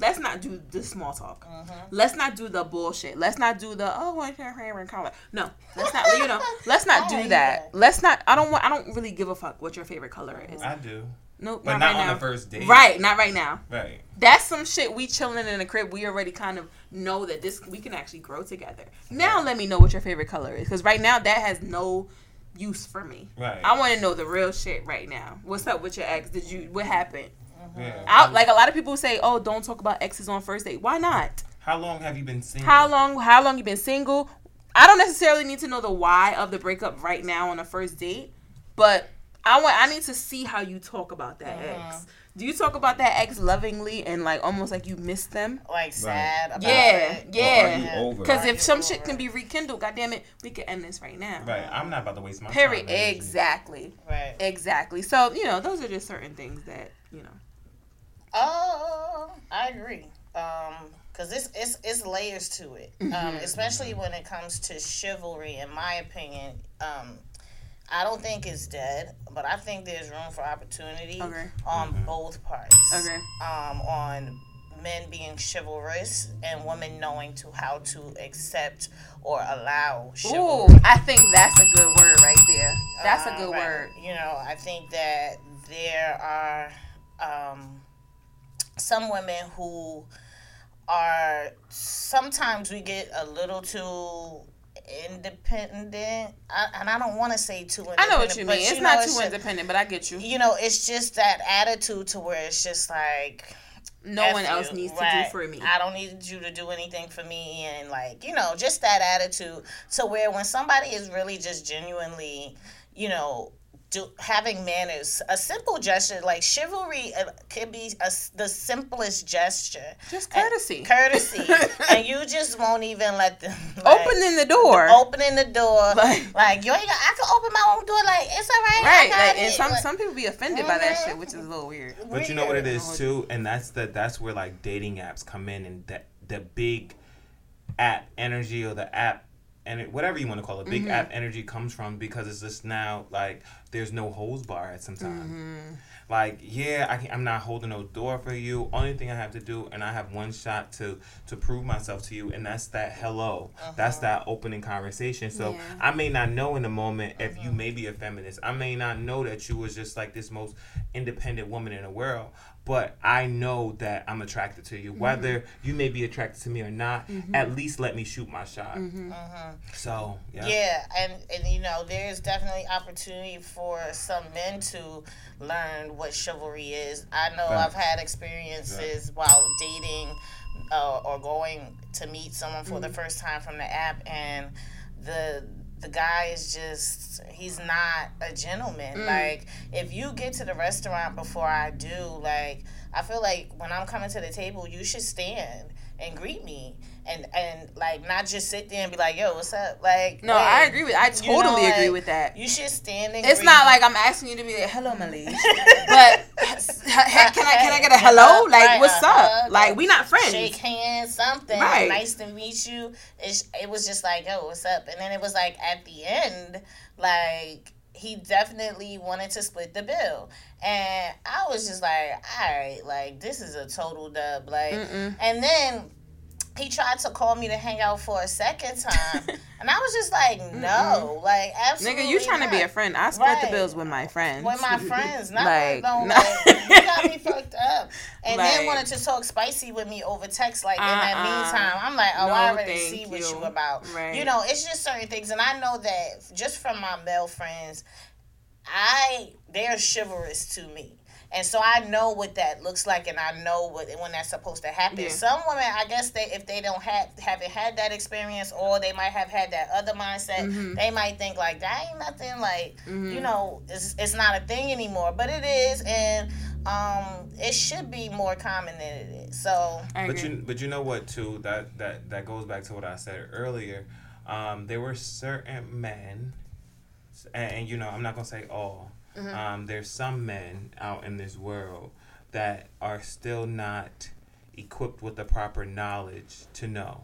let's not do the small talk. Mm-hmm. Let's not do the bullshit. Let's not do the oh, what's your favorite color? No, let's not. You know, let's not do that. that. Let's not. I don't want. I don't really give a fuck what your favorite color mm-hmm. is. I do. Nope, But not, not right on now. the first date. Right, not right now Right. that's some shit we chilling in the crib. We already kind of know that this we can actually grow together. Now let me know what your favorite color is, because right now that has no use for me. Right. I want to know the real shit right now. What's up with your ex? Did you what happened? Yeah. Out like a lot of people say, oh, don't talk about exes on first date. Why not? How long have you been single? How long? How long you been single? I don't necessarily need to know the why of the breakup right now on a first date, but I want I need to see how you talk about that mm-hmm. ex. Do you talk about that ex lovingly and like almost like you miss them? Like sad about Yeah, it. yeah. Or are you over? Because if some shit can be rekindled, goddamn it, we could end this right now. Right. I'm not about to waste my Period. time. energy. Exactly. Right. Exactly. So you know, those are just certain things that you know. Oh, I agree. Um, cause it's it's it's layers to it. Um, Mm-hmm. especially when it comes to chivalry. In my opinion, um, I don't think it's dead, but I think there's room for opportunity Okay. on both parts. Okay. Um, on men being chivalrous and women knowing to how to accept or allow Ooh. I think that's a good word right there. That's a Uh, good right. word. You know, I think that there are um, some women who are sometimes we get a little too independent, I, and I don't want to say too I independent. know what you mean. It's know, not too just- independent, but I get you. You know, it's just that attitude to where it's just like No F one else you, needs to do for me. I don't need you to do anything for me, and like you know, just that attitude to where when somebody is really just genuinely, you know. Do, having manners, a simple gesture like chivalry uh, could be a s the simplest gesture, Just courtesy. courtesy, and you just won't even let them like, Opening the door. opening the door. Like- Like, you ain't, got- I can open my own door. Like it's all right. I Right, got like, it. and some Like, some people be offended by that shit, which is a little weird. But you know what it is too, and that's the that's where like dating apps come in, and that the big app energy or the app and it, whatever you want to call it, big mm-hmm. app energy comes from because it's just now like there's no hose bar at some time. Mm-hmm. like yeah I can, i'm not holding no door for you. Only thing i have to do and i have one shot to to prove myself to you and that's that hello. That's uh-huh. that opening conversation. So Yeah. i may not know in the moment if you uh-huh. may be a feminist. I may not know that you was just like this most independent woman in the world but I know that I'm attracted to you. Whether mm-hmm. you may be attracted to me or not, mm-hmm. at least let me shoot my shot. Mm-hmm. So yeah. Yeah, and and you know, there's definitely opportunity for some men to learn what chivalry is. I know Right. I've had experiences while dating uh, or going to meet someone for the first time from the app, and the the guy is just he's not a gentleman. Mm. Like if you get to the restaurant before I do, like I feel like when I'm coming to the table, you should stand and greet me. And, and like not just sit there and be like, yo, what's up? Like No, wait, I agree with. I you totally know, agree like, with that. You should stand and It's not like I'm asking you to be like, "Hello, my but can I can I get a hello? Like, Right, what's up? hug, Like, we not friends. shake hands, something. Right. Nice to meet you. It, it was just like, yo, what's up? And then it was like at the end, like he definitely wanted to split the bill, and I was just like, all right, like this is a total dub, like, and then. He tried to call me to hang out for a second time, and I was just like, "No, like absolutely." Nigga, you trying to be a friend? I split the bills with my friends. with my friends, not Like, no, no. like, you got me fucked up. And Like- then wanted to talk spicy with me over text. Like in that Uh-uh. meantime, I'm like, oh, No, I already see what you. you about. Right. You know, it's just certain things, and I know that just from my male friends, I they're chivalrous to me. And so I know what that looks like, and I know what when that's supposed to happen. Yeah. Some women, I guess, they if they don't have haven't had that experience, or they might have had that other mindset, Mm-hmm. they might think like that ain't nothing. Like you know, it's it's not a thing anymore, but it is, and um, it should be more common than it is. So But you but you know what too that that that goes back to what I said earlier. Um, there were certain men, and, and you know I'm not gonna say all. Mm-hmm. Um, there's some men out in this world that are still not equipped with the proper knowledge to know.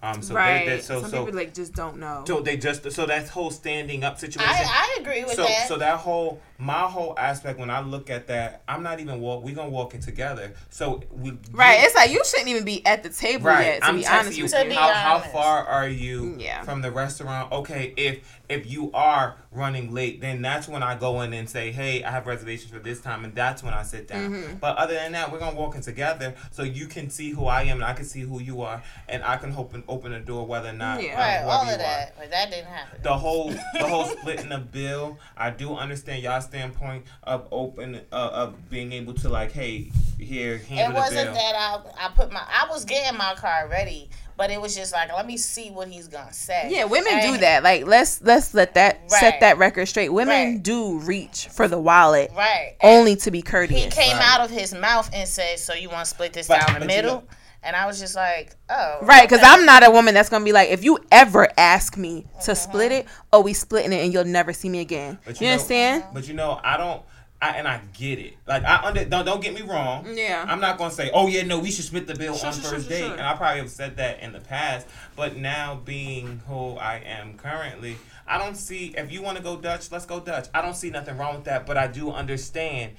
Um, so right. they, they, so Some so people like just don't know. so they just so that whole standing up situation I, I agree with so that. so that whole my whole aspect when I look at that, I'm not even walk. We gonna walk it together. So we right. we- It's like you shouldn't even be at the table right. yet. To I'm be honest you. with To you. be how how far are you Yeah. from the restaurant? Okay, if if you are running late, then that's when I go in and say, hey, I have reservations for this time, and that's when I sit down. Mm-hmm. But other than that, we're gonna walk in together, so you can see who I am, and I can see who you are, and I can open open the door whether or not Yeah. um, right, whoever all you of are that, but that didn't happen. the whole the whole splitting the bill. I do understand y'all standpoint of open uh, of being able to like, hey, here It handle the wasn't bill. that I I put my I was getting my car ready, but it was just like let me see what he's gonna say. Yeah, women do that. Like let's let's let that set that record straight. Women Right. do reach for the wallet Right. only to be courteous he came Right. out of his mouth and said, "So you want to split this But- down the but you middle?" know- and I was just like, "Oh, Right, because okay. I'm not a woman that's gonna be like, if you ever ask me to Uh-huh. split it, oh, we splitting it and you'll never see me again. But you, know- understand? But you know, I don't. I, and I get it. Like I under don't don't get me wrong. Yeah. I'm not gonna say, oh yeah, no, we should split the bill Sure, on sure, first sure, date. sure. And I probably have said that in the past. But now being who I am currently, I don't see if you want to go Dutch, let's go Dutch. I don't see nothing wrong with that. But I do understand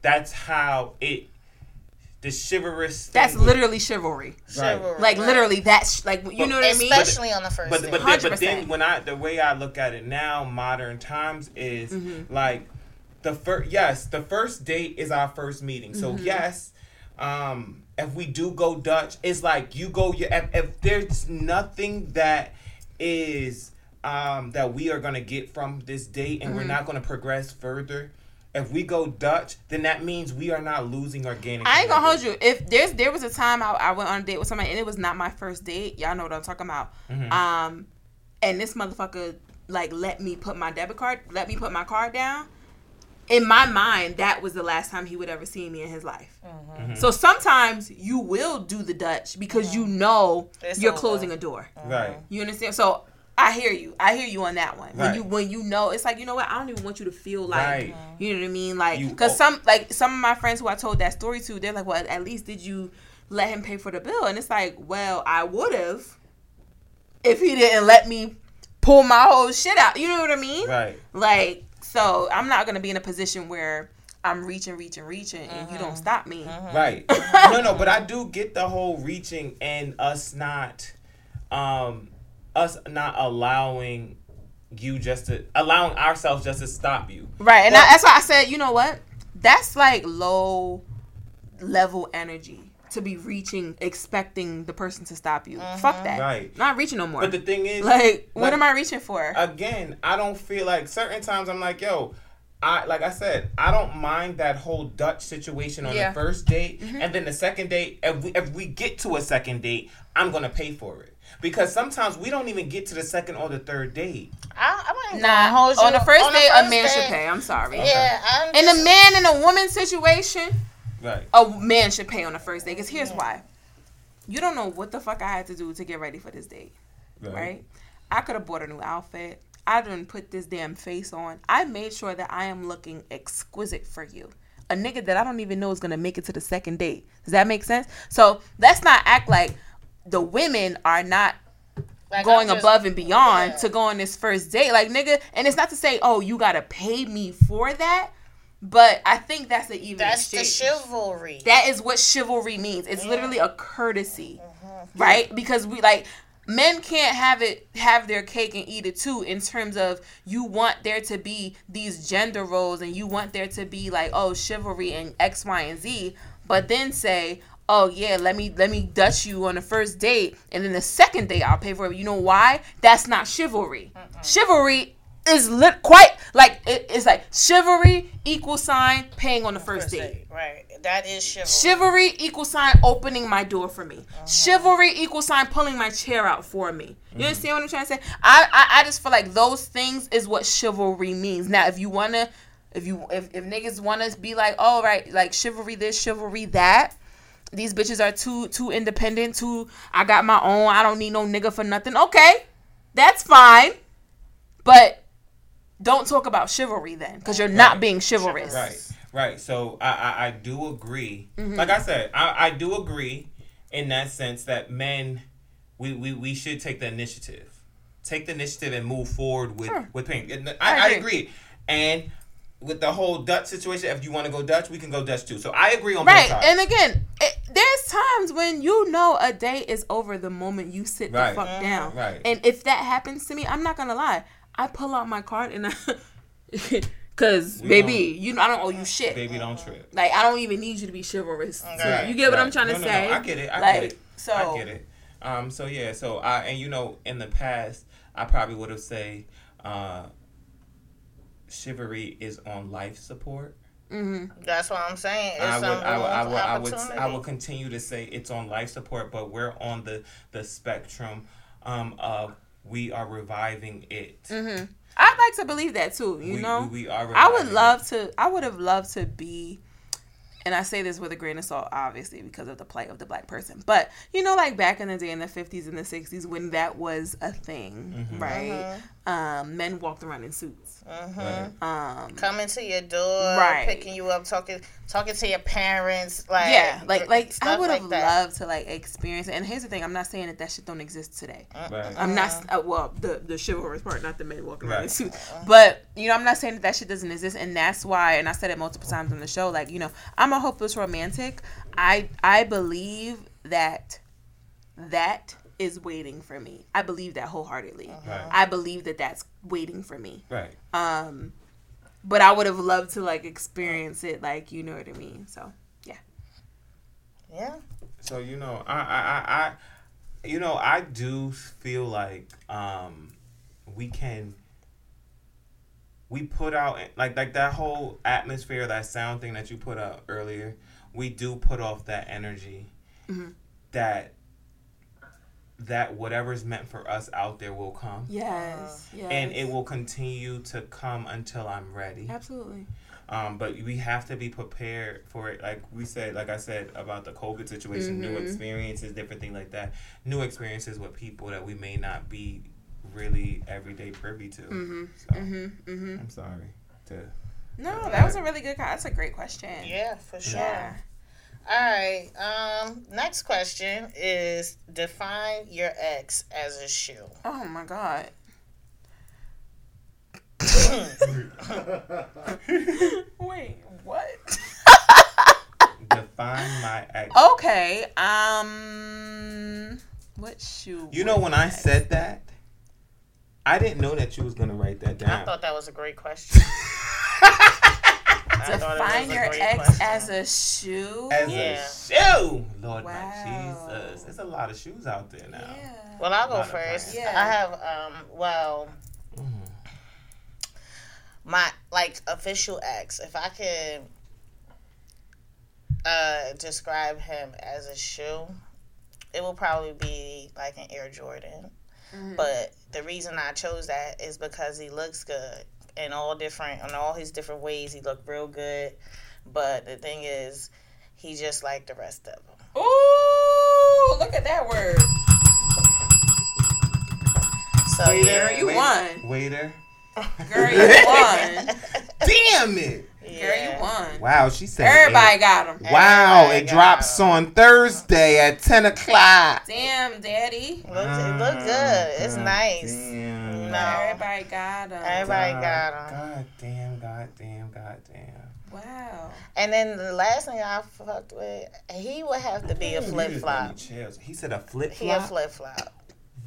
that's how it. The chivalrous. thing That's would- literally chivalry. Chivalry, Like right. literally, that's like you know what I mean. especially on the first but date. but then, but 100%. then when I the way I look at it now, modern times is Mm-hmm. like the first. Yes, the first date is our first meeting. So Mm-hmm. yes, um, if we do go Dutch, it's like you go. If, if there's nothing that is um that we are gonna get from this date, and Mm-hmm. we're not gonna progress further. If we go Dutch, then that means we are not losing or gaining. I ain't gonna hold you. If there's there was a time I, I went on a date with somebody and it was not my first date. Y'all know what I'm talking about. Mm-hmm. Um, and this motherfucker like let me put my debit card, let me put my card down. In my mind, that was the last time he would ever see me in his life. Mm-hmm. mm-hmm. So sometimes you will do the Dutch because mm-hmm. you know It's you're over. closing a door. Mm-hmm. Right. You understand? So I hear you. I hear you on that one. When you when you know, it's like you know what? I don't even want you to feel like Right. you know what I mean. Like because some like some of my friends who I told that story to, they're like, well, at least did you let him pay for the bill? And it's like, well, I would have if he didn't let me pull my whole shit out. You know what I mean? Right. Like so, I'm not gonna be in a position where I'm reaching, reaching, reaching, and you Mm-hmm. don't stop me. Right. no, no, but I do get the whole reaching and us not, um, us not allowing you just to allowing ourselves just to stop you. Right, and Well- I, that's why I said, you know what? That's like low level energy to be reaching, expecting the person to stop you. Mm-hmm. Fuck that. Right. Not reaching no more. But the thing is, like, what like, am I reaching for? again, I don't feel like certain times I'm like, yo, I like I said, I don't mind that whole Dutch situation on Yeah. the first date, mm-hmm. and then the second date. If we if we get to a second date, I'm gonna pay for it because sometimes we don't even get to the second or the third date. I, I might nah, hold you on the first on the date, a first man should pay. I'm sorry. Yeah, I'm In a man and a woman situation, Right. a man should pay on the first date. Because here's why. You don't know what the fuck I had to do to get ready for this date. right? I could have bought a new outfit. I didn't put this damn face on. I made sure that I am looking exquisite for you. A nigga that I don't even know is gonna make it to the second date. Does that make sense? So let's not act like the women are not like, going just- above and beyond yeah. to go on this first date. Like nigga, and it's not to say, oh, you gotta pay me for that, but I think that's the even That's the chivalry. That is what chivalry means. It's literally a courtesy, mm-hmm. right? Because we like men can't have it have their cake and eat it too in terms of you want there to be these gender roles and you want there to be like oh chivalry and X, Y, and Z, but then say oh yeah let me let me dutch you on the first date and then the second date I'll pay for it. You know why? That's not chivalry. Chivalry is lit quite like it, it's like chivalry equal sign paying on the first, First date. date, Right. That is chivalry. Chivalry equal sign opening my door for me. Uh-huh. Chivalry equal sign pulling my chair out for me. You mm-hmm. understand what I'm trying to say? I, I I just feel like those things is what chivalry means. Now, if you wanna, if you if, if niggas wanna be like, all right, like chivalry this, chivalry that. These bitches are too too independent. Too I got my own. I don't need no nigga for nothing. Okay, that's fine, but don't talk about chivalry then, because you're not Right. being chivalrous. Right, right. So I, I, I do agree. Mm-hmm. Like I said, I, I do agree in that sense that men, we, we, we should take the initiative, take the initiative and move forward with Sure. with pain. And I I, I agree. agree. And with the whole Dutch situation, if you want to go Dutch, we can go Dutch too. So I agree on that. Right, both sides. and again, it, there's times when you know a day is over the moment you sit Right. the fuck down. Right. And if that happens to me, I'm not gonna lie. I pull out my card and I, cause We baby, you know I don't owe you shit. Baby, don't trip. Like I don't even need you to be chivalrous. So you get what I'm right. trying to No, no, say? No, I get it. I like, get it. So I get it. Um. So yeah. So I and you know in the past I probably would have say, uh, chivalry is on life support. That's what I'm saying. It's I would, I would, I room would, I would, I would continue to say it's on life support, but we're on the the spectrum um, of we are reviving it. I'd like to believe that too. Mm-hmm. You we, know, we, we are. I would love it. to. I would have loved to be, and I say this with a grain of salt, obviously, because of the plight of the black person. But you know, like back in the day, in the fifties and the sixties, when that was a thing, Mm-hmm. right? Um, men walked around in suits. Right. Um, coming to your door, Right. picking you up, talking talking to your parents, like yeah, like like I would have like loved to like experience it. And here's the thing: I'm not saying that that shit don't exist today. Right. I'm not uh, well the the chivalrous part, not the men walking around in suits. But you know, I'm not saying that that shit doesn't exist, and that's why. And I said it multiple times on the show. Like you know, I'm a hopeless romantic. I I believe that that is waiting for me. I believe that wholeheartedly. Right. I believe that that's waiting for me. Right. Um, but I would have loved to like experience it. Like you know what I mean. So yeah. Yeah, So you know, I, I, I, I you know, I do feel like um, we can. We put out like like that whole atmosphere, that sound thing that you put out earlier. We do put off that energy, that that whatever's meant for us out there will come, Yes. yes. and it will continue to come until I'm ready. absolutely. Um, but we have to be prepared for it. Like we said, like I said about the COVID situation, new Mm-hmm. experiences, different things like that. New experiences with people that we may not be really everyday privy to. Mm-hmm. So Mm-hmm. I'm sorry to. No, that was a really good. That's a great question. yeah, for sure. Yeah. All right. Um, next question is define your ex as a shoe. Oh my god. Wait. What? Define my ex. Okay. Um. What shoe? You know when I said that, I didn't know that you was gonna write that down. I thought that was a great question. I thought it define your ex question. as a shoe. As Yeah. a shoe, Lord Wow. my Jesus, there's a lot of shoes out there now. yeah. Well, I'll go first. brand. I have um. Well, Mm. my like official ex. If I could uh describe him as a shoe, it will probably be like an Air Jordan. Mhm. But the reason I chose that is because he looks good in all different in all his different ways. He looked real good. But the thing is, he just like the rest of them. Ooh, look at that word. So yeah, you Wait- won. Waiter. Girl, you won. Damn it! Girl, you won. Wow, she said. Everybody it. got them. Wow, Everybody it drops them. on Thursday at ten o'clock. Damn, daddy. Look, it look good. It's God nice. Damn. No. Everybody got them. Everybody God, got 'em. God damn, God damn, God damn. Wow. And then the last thing I fucked with, he would have to be a flip flop. let. He said a flip flop. He a flip flop.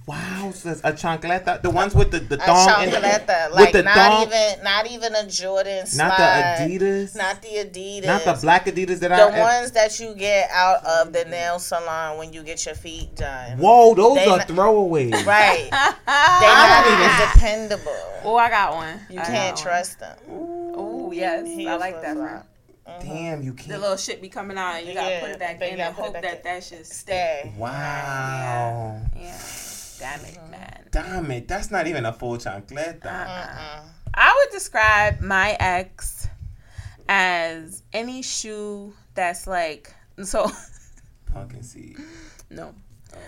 Wow, sis, a chancleta, the ones with the the A thong in chocolate, with like the not thong, even not even a Jordan slide. not the Adidas, Not the Adidas. not the black Adidas that The I. The ones that you get out of the nail salon when you get your feet done. Whoa, those They are not- throwaways. Right. They're not even dependable. Oh, I got one. You I can't got trust them. Oh, yes. He I a like that flip-flop. one. Mm-hmm. Damn, you can't. The little shit be coming out and you gotta put it back in gotta and hope that in. that shit stay. Stay. Wow. Yeah. Damn it, mm-hmm. man. Damn it, that's not even a full chancleta. Uh-uh. I would describe my ex as any shoe that's like so Pumpkin seed. no. Okay.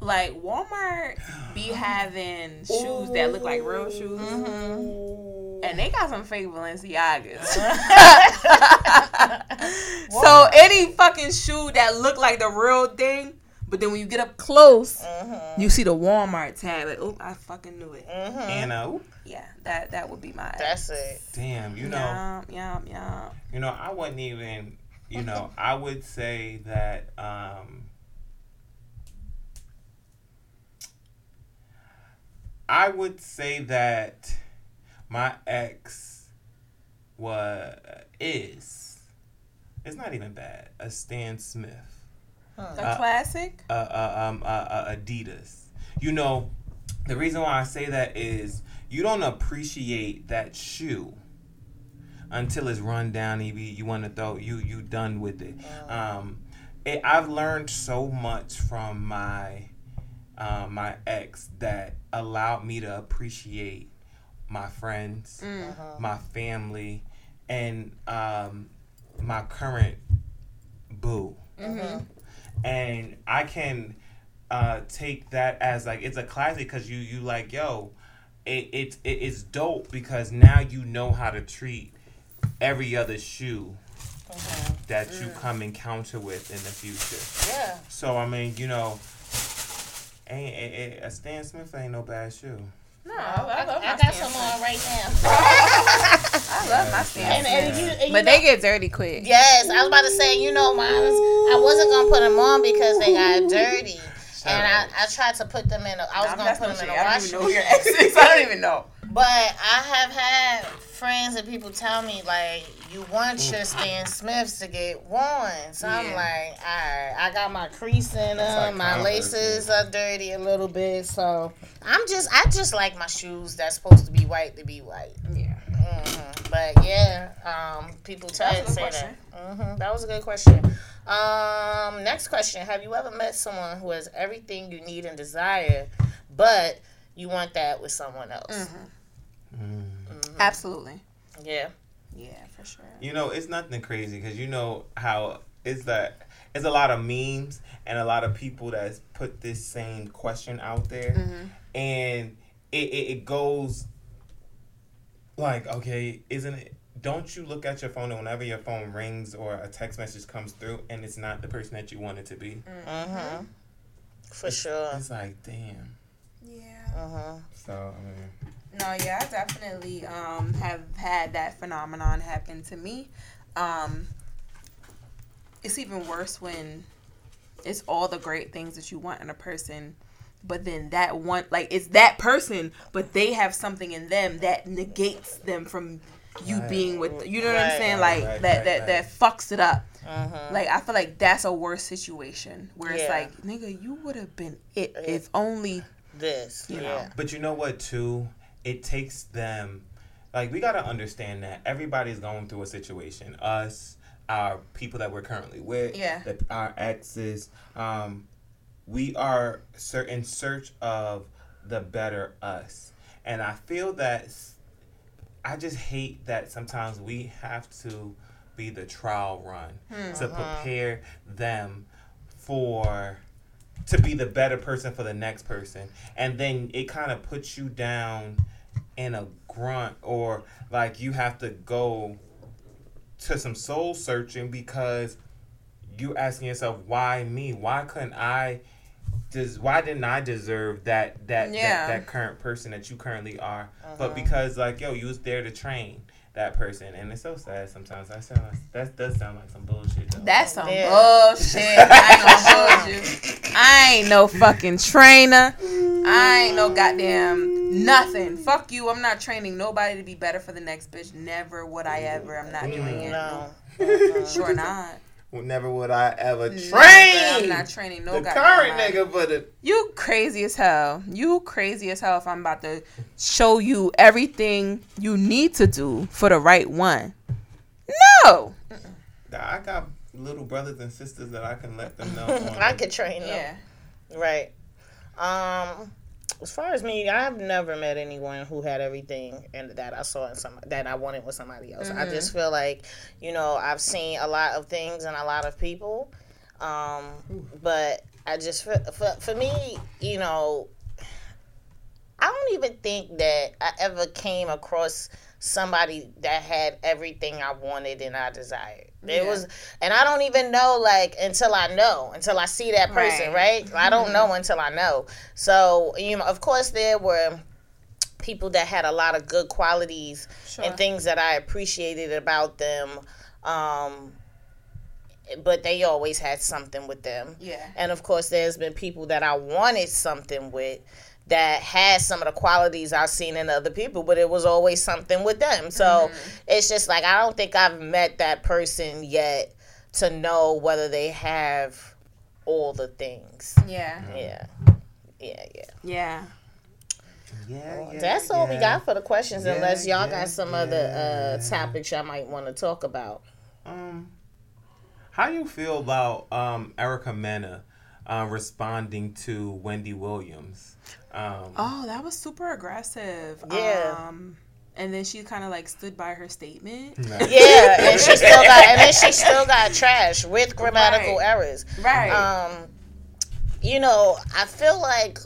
Like Walmart be having shoes that look like real shoes. Mm-hmm. And they got some fake Balenciagas. so any fucking shoe that look like the real thing, but then when you get up close, you see the Walmart tag. Like, oh, I fucking knew it. And uh, oop, Yeah, that that would be my. That's it. damn, you know, Yum, yum, yum. you know, I wouldn't even, you know, I would say that. um I would say that my ex was is. It's not even bad. A Stan Smith. A Uh, classic. uh, uh, um, uh, uh, Adidas. You know, the reason why I say that is you don't appreciate that shoe until it's run down. You you want to throw you you done with it. Um, it. I've learned so much from my uh, my ex that allowed me to appreciate my friends, my family, and um, my current boo and I can uh, take that as like it's a classic because you you like yo, it, it it is dope because now you know how to treat every other shoe that you come encounter with in the future. Yeah. So I mean, you know, ain't, ain't- ain't- a Stan Smith ain't no bad shoe. No, I, I love I my got some on right now. I love my Stan And, and you, and you But know- they get dirty quick. Yes, I was about to say, you know, mine. I wasn't gonna put them on because they got dirty, and I, I tried to put them in. A, I was I'm gonna put them in say, a I don't even know your machine. I don't even know. But I have had friends and people tell me like, you want your Stan Smiths to get worn. So I'm like, all right, I got my crease in them, like my laces are dirty a little bit. So I'm just, I just like my shoes that's supposed to be white to be white. Yeah. hmm But yeah, um, people tell That's a to good say that. hmm That was a good question. Um, next question: Have you ever met someone who has everything you need and desire, but you want that with someone else? Absolutely. Yeah. Yeah, for sure. You know, it's nothing crazy because you know how it's that it's a lot of memes and a lot of people that's put this same question out there, and it, it, it goes like, okay, isn't it? Don't you look at your phone whenever your phone rings or a text message comes through and it's not the person that you want it to be? Mm-hmm. For sure. It's like, damn. Yeah. Uh-huh. So I mean, No, yeah, I definitely um have had that phenomenon happen to me. Um it's even worse when it's all the great things that you want in a person, but then that one like it's that person, but they have something in them that negates them from you Right. being with you know what I'm saying? Like right, that right, that right. that fucks it up. Mhm. Like I feel like that's a worse situation where it's like, nigga, you would have been it if only This, You know. yeah. But you know what, too? It takes them. Like, we got to understand that everybody's going through a situation. Us, our people that we're currently with, Yeah. the, our exes. Um, we are cer- in search of the better us. And I feel that. i just hate that sometimes we have to be the trial run to prepare them for to be the better person for the next person and then it kind of puts you down in a grunt or like you have to go to some soul searching because you're asking yourself why me why couldn't i does why didn't i deserve that that, Yeah. that that current person that you currently are Uh-huh. but because like yo you was there to train that person and it's so sad sometimes i sound like that does sound like some bullshit though. That's some Yeah. bullshit. I ain't gonna you. I ain't no fucking trainer. I ain't no goddamn nothing. Fuck you. I'm not training nobody to be better for the next bitch. Never would I ever. I'm not mm. doing it. No. Sure not. Never would I ever train. Never. I'm not training no the goddamn current body. nigga, but the You crazy as hell. You crazy as hell if I'm about to show you everything you need to do for the right one. No. I got little brothers and sisters that I can let them know. I could train them. Yeah. Right. Um, as far as me, I've never met anyone who had everything and that I saw in some that I wanted with somebody else. I just feel like, you know, I've seen a lot of things and a lot of people. Um, but I just feel, for for me, you know, I don't even think that I ever came across somebody that had everything I wanted and I desired. It Yeah. was, and I don't even know like until I know, until I see that person, Right. right? I don't know until I know. So you know, of course, there were people that had a lot of good qualities Sure. and things that I appreciated about them. Um, but they always had something with them. Yeah. And of course, there's been people that I wanted something with that had some of the qualities I've seen in other people, but it was always something with them. So it's just like I don't think I've met that person yet to know whether they have all the things. Yeah. Yeah. Yeah, yeah. Yeah. Yeah, yeah, That's all we got for the questions, Yeah, unless y'all yeah, got some yeah. other uh, topics y'all might want to talk about. Um, how do you feel about um Erica Mena uh, responding to Wendy Williams? Um, Oh, that was super aggressive. Yeah. Um, and then she kind of like stood by her statement. Yeah, and she still got, and then she still got trash with grammatical Right. errors. Right. Um, you know, I feel like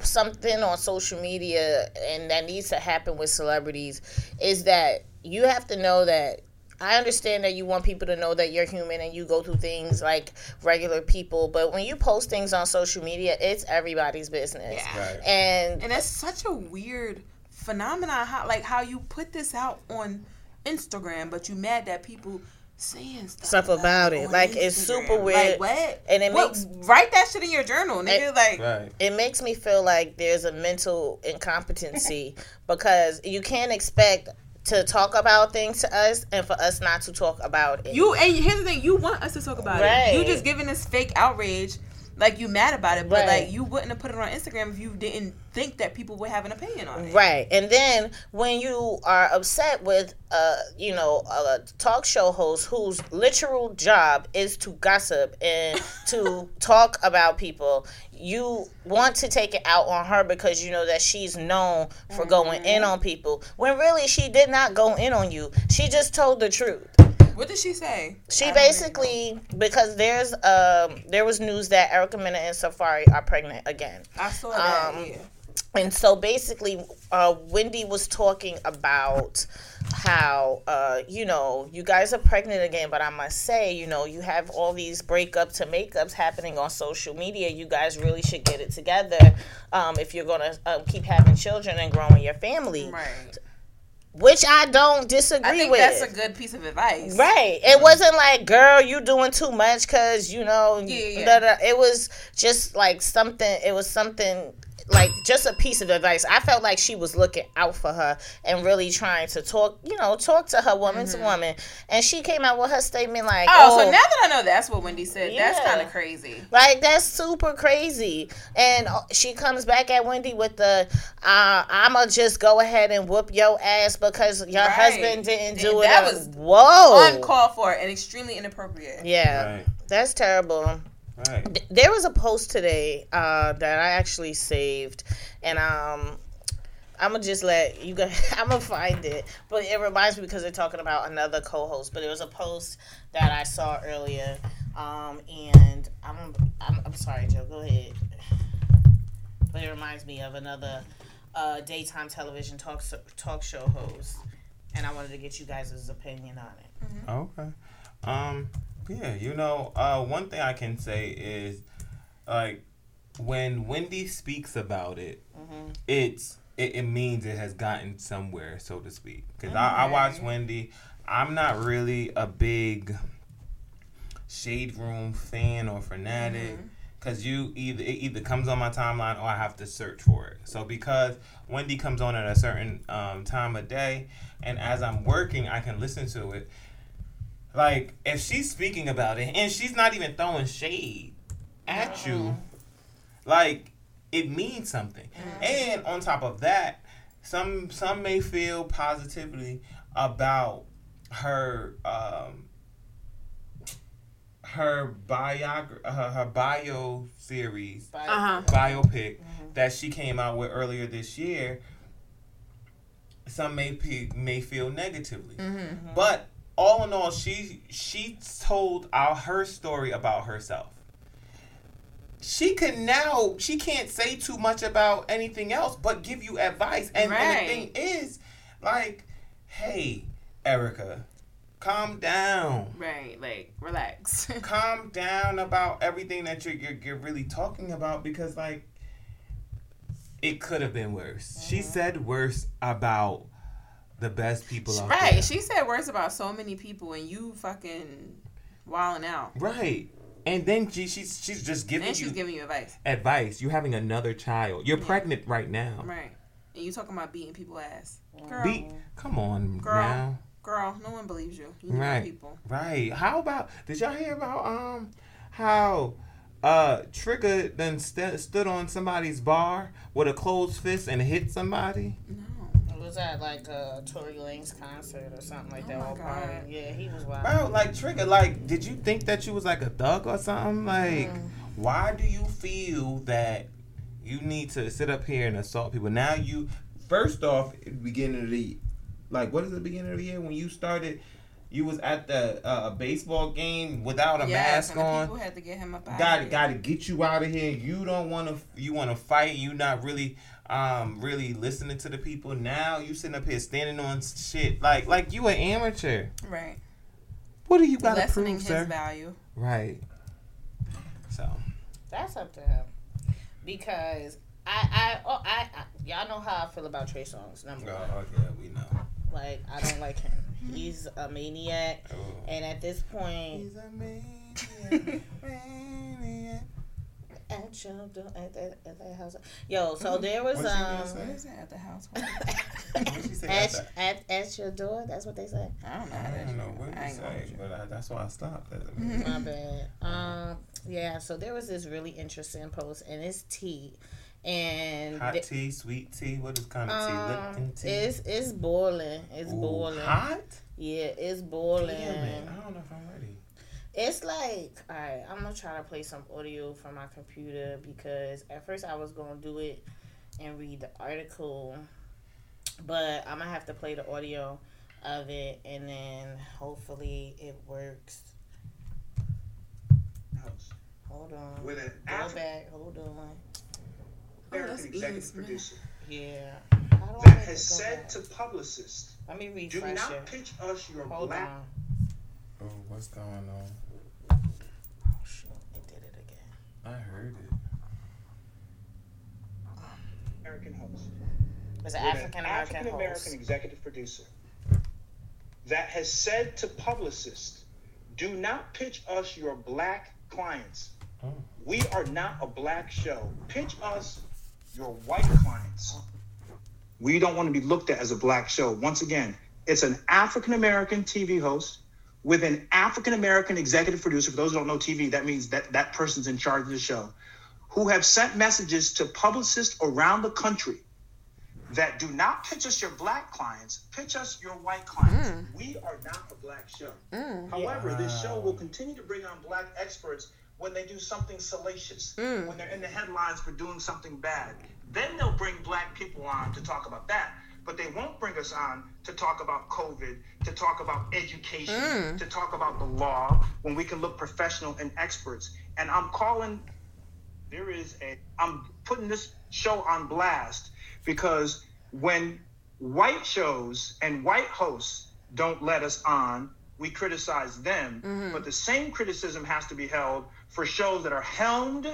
something on social media and that needs to happen with celebrities is that you have to know that I understand that you want people to know that you're human and you go through things like regular people, but when you post things on social media, it's everybody's business. Yeah. Right. And and it's such a weird phenomenon how like how you put this out on Instagram, but you mad that people saying stuff, Stuff about it. on Like, it's super weird. Like what? And it What- makes- write that shit in your journal, nigga. It- like right. it makes me feel like there's a mental incompetency because you can't expect to talk about things to us and for us not to talk about it. you and here's the thing, you want us to talk about Right. it. You just giving this fake outrage. Like you mad about it, but Right. like you wouldn't have put it on Instagram if you didn't think that people would have an opinion on it. Right. And then when you are upset with uh, you know, a talk show host whose literal job is to gossip and to talk about people, you want to take it out on her because you know that she's known for going in on people. When really she did not go in on you. She just told the truth. What did she say? She I basically because there's um there was news that Erica Mena and Safaree are pregnant again. I saw that. um, yeah. And so basically, uh, Wendy was talking about how uh, you know you guys are pregnant again, but I must say, you know, you have all these breakups to makeups happening on social media. You guys really should get it together um, if you're gonna um, keep having children and growing your family. Right. Which I don't disagree I think with. that's a good piece of advice. Right. It mm-hmm. wasn't like, girl, you doing too much because, you know, Yeah, yeah. da- da. it was just like something, it was something like just a piece of advice. I felt like she was looking out for her and really trying to talk, you know, talk to her woman to woman. And she came out with her statement like, Mm-hmm. Oh, oh, so now that I know that's what Wendy said, that's kind of crazy. like that's super crazy. And uh, she comes back at Wendy with the, uh, "I'ma just go ahead and whoop your ass because your Right. husband didn't do And it." that was whoa, Uncalled for and extremely inappropriate. yeah, Right. that's terrible. Right. There was a post today uh, that I actually saved, and um, I'm gonna just let you guys. I'm gonna find it, but it reminds me because they're talking about another co-host. But it was a post that I saw earlier, um, and I'm, I'm I'm sorry, Joe. Go ahead. But it reminds me of another uh, daytime television talk talk show host, and I wanted to get you guys' opinion on it. Okay. Um. Yeah. You know, uh, one thing I can say is, like, when Wendy speaks about it, it's it, it means it has gotten somewhere, so to speak. Because I, I watch Wendy. I'm not really a big shade room fan or fanatic. Cause you either it either comes on my timeline or I have to search for it. So because Wendy comes on at a certain um, time of day, and as I'm working, I can listen to it like if she's speaking about it and she's not even throwing shade at you like it means something. And on top of that some some may feel positively about her um her biog her, her bio series But Uh huh. biopic that she came out with earlier this year, some may pe- may feel negatively. But all in all, she she told our her story about herself. She can now she can't say too much about anything else, but give you advice. And, and the thing is, like, hey, Erica, calm down Right. Like, relax. calm down about everything that you're, you're, you're really talking about because like it could have been worse she mm-hmm. said worse about the best people out right. there. She said words about so many people, and you fucking wilding out. right and then she, she's she's just giving And you she's giving you advice. advice you're having another child you're pregnant right now Right. And you talking about beating people ass. Girl, Be, come on Girl. now girl, no one believes you. You know Right. people. Right. How about did y'all hear about um how uh Trigger then st- stood on somebody's bar with a closed fist and hit somebody? No. Was that like a Tory Lanez concert or something like that? Oh my God. Yeah, he was wild. Bro, like Trigger, like did you think that you was like a thug or something? Like Mm. why do you feel that you need to sit up here and assault people? Now you first off beginning of the like what is the beginning of the year when you started you was at the uh, baseball game without a Yes, mask and the on. people had to get him up out got of got to get you out of here. You don't want to. You want to fight. You not really, um, really listening to the people. Now you sitting up here standing on shit like like you an amateur. Right. What do you got to Lessening prove, his sir? value. Right. So That's up to him. Because I, I, oh, I, I, y'all know how I feel about Trey Songz. Number one, oh, yeah, we know. like I don't like him. He's a maniac, Oh. and at this point, He's a maniac, maniac. At your door, at that, at that house. Yo, so there was What's she um. What is that at the house. What she say At, after? at, at your door, that's what they say. I don't know. I don't know what I you ain't say, but I, that's why I stopped. My bad. Um, yeah. So there was this really interesting post, and it's tea, and Hot the- tea, sweet tea. What is kind of tea? um, Lipton tea. it's it's boiling. It's Ooh, boiling. Hot. Yeah, it's boiling. Damn it! I don't know if I'm ready. It's like, all right, I'm gonna try to play some audio from my computer because at first I was gonna do it and read the article, but I'm gonna have to play the audio of it and then hopefully it works. Hold on. With an Go African back. Hold on. Oh, executive easy, producer. Yeah. How do I that need to has said back? to publicists, Let me do not it. pitch us your Hold black on. Oh, what's going on? Oh shit! It did it again. I heard it. American host. It's an African American? African American executive producer that has said to publicists, do not pitch us your black clients. Oh. We are not a black show. Pitch us your white clients. We don't want to be looked at as a black show. Once again, it's an African American TV host with an African American executive producer. For those who don't know TV, that means that that person's in charge of the show, who have sent messages to publicists around the country that do not pitch us your black clients, pitch us your white clients. Mm. We are not a black show. Mm. However, this show will continue to bring on black experts when they do something salacious, mm. when they're in the headlines for doing something bad. Then they'll bring black people on to talk about that. But they won't bring us on to talk about COVID, to talk about education, mm. to talk about the law, when we can look professional and experts. And I'm calling there is a I'm putting this show on blast because when white shows and white hosts don't let us on, we criticize them. Mm-hmm. But the same criticism has to be held for shows that are helmed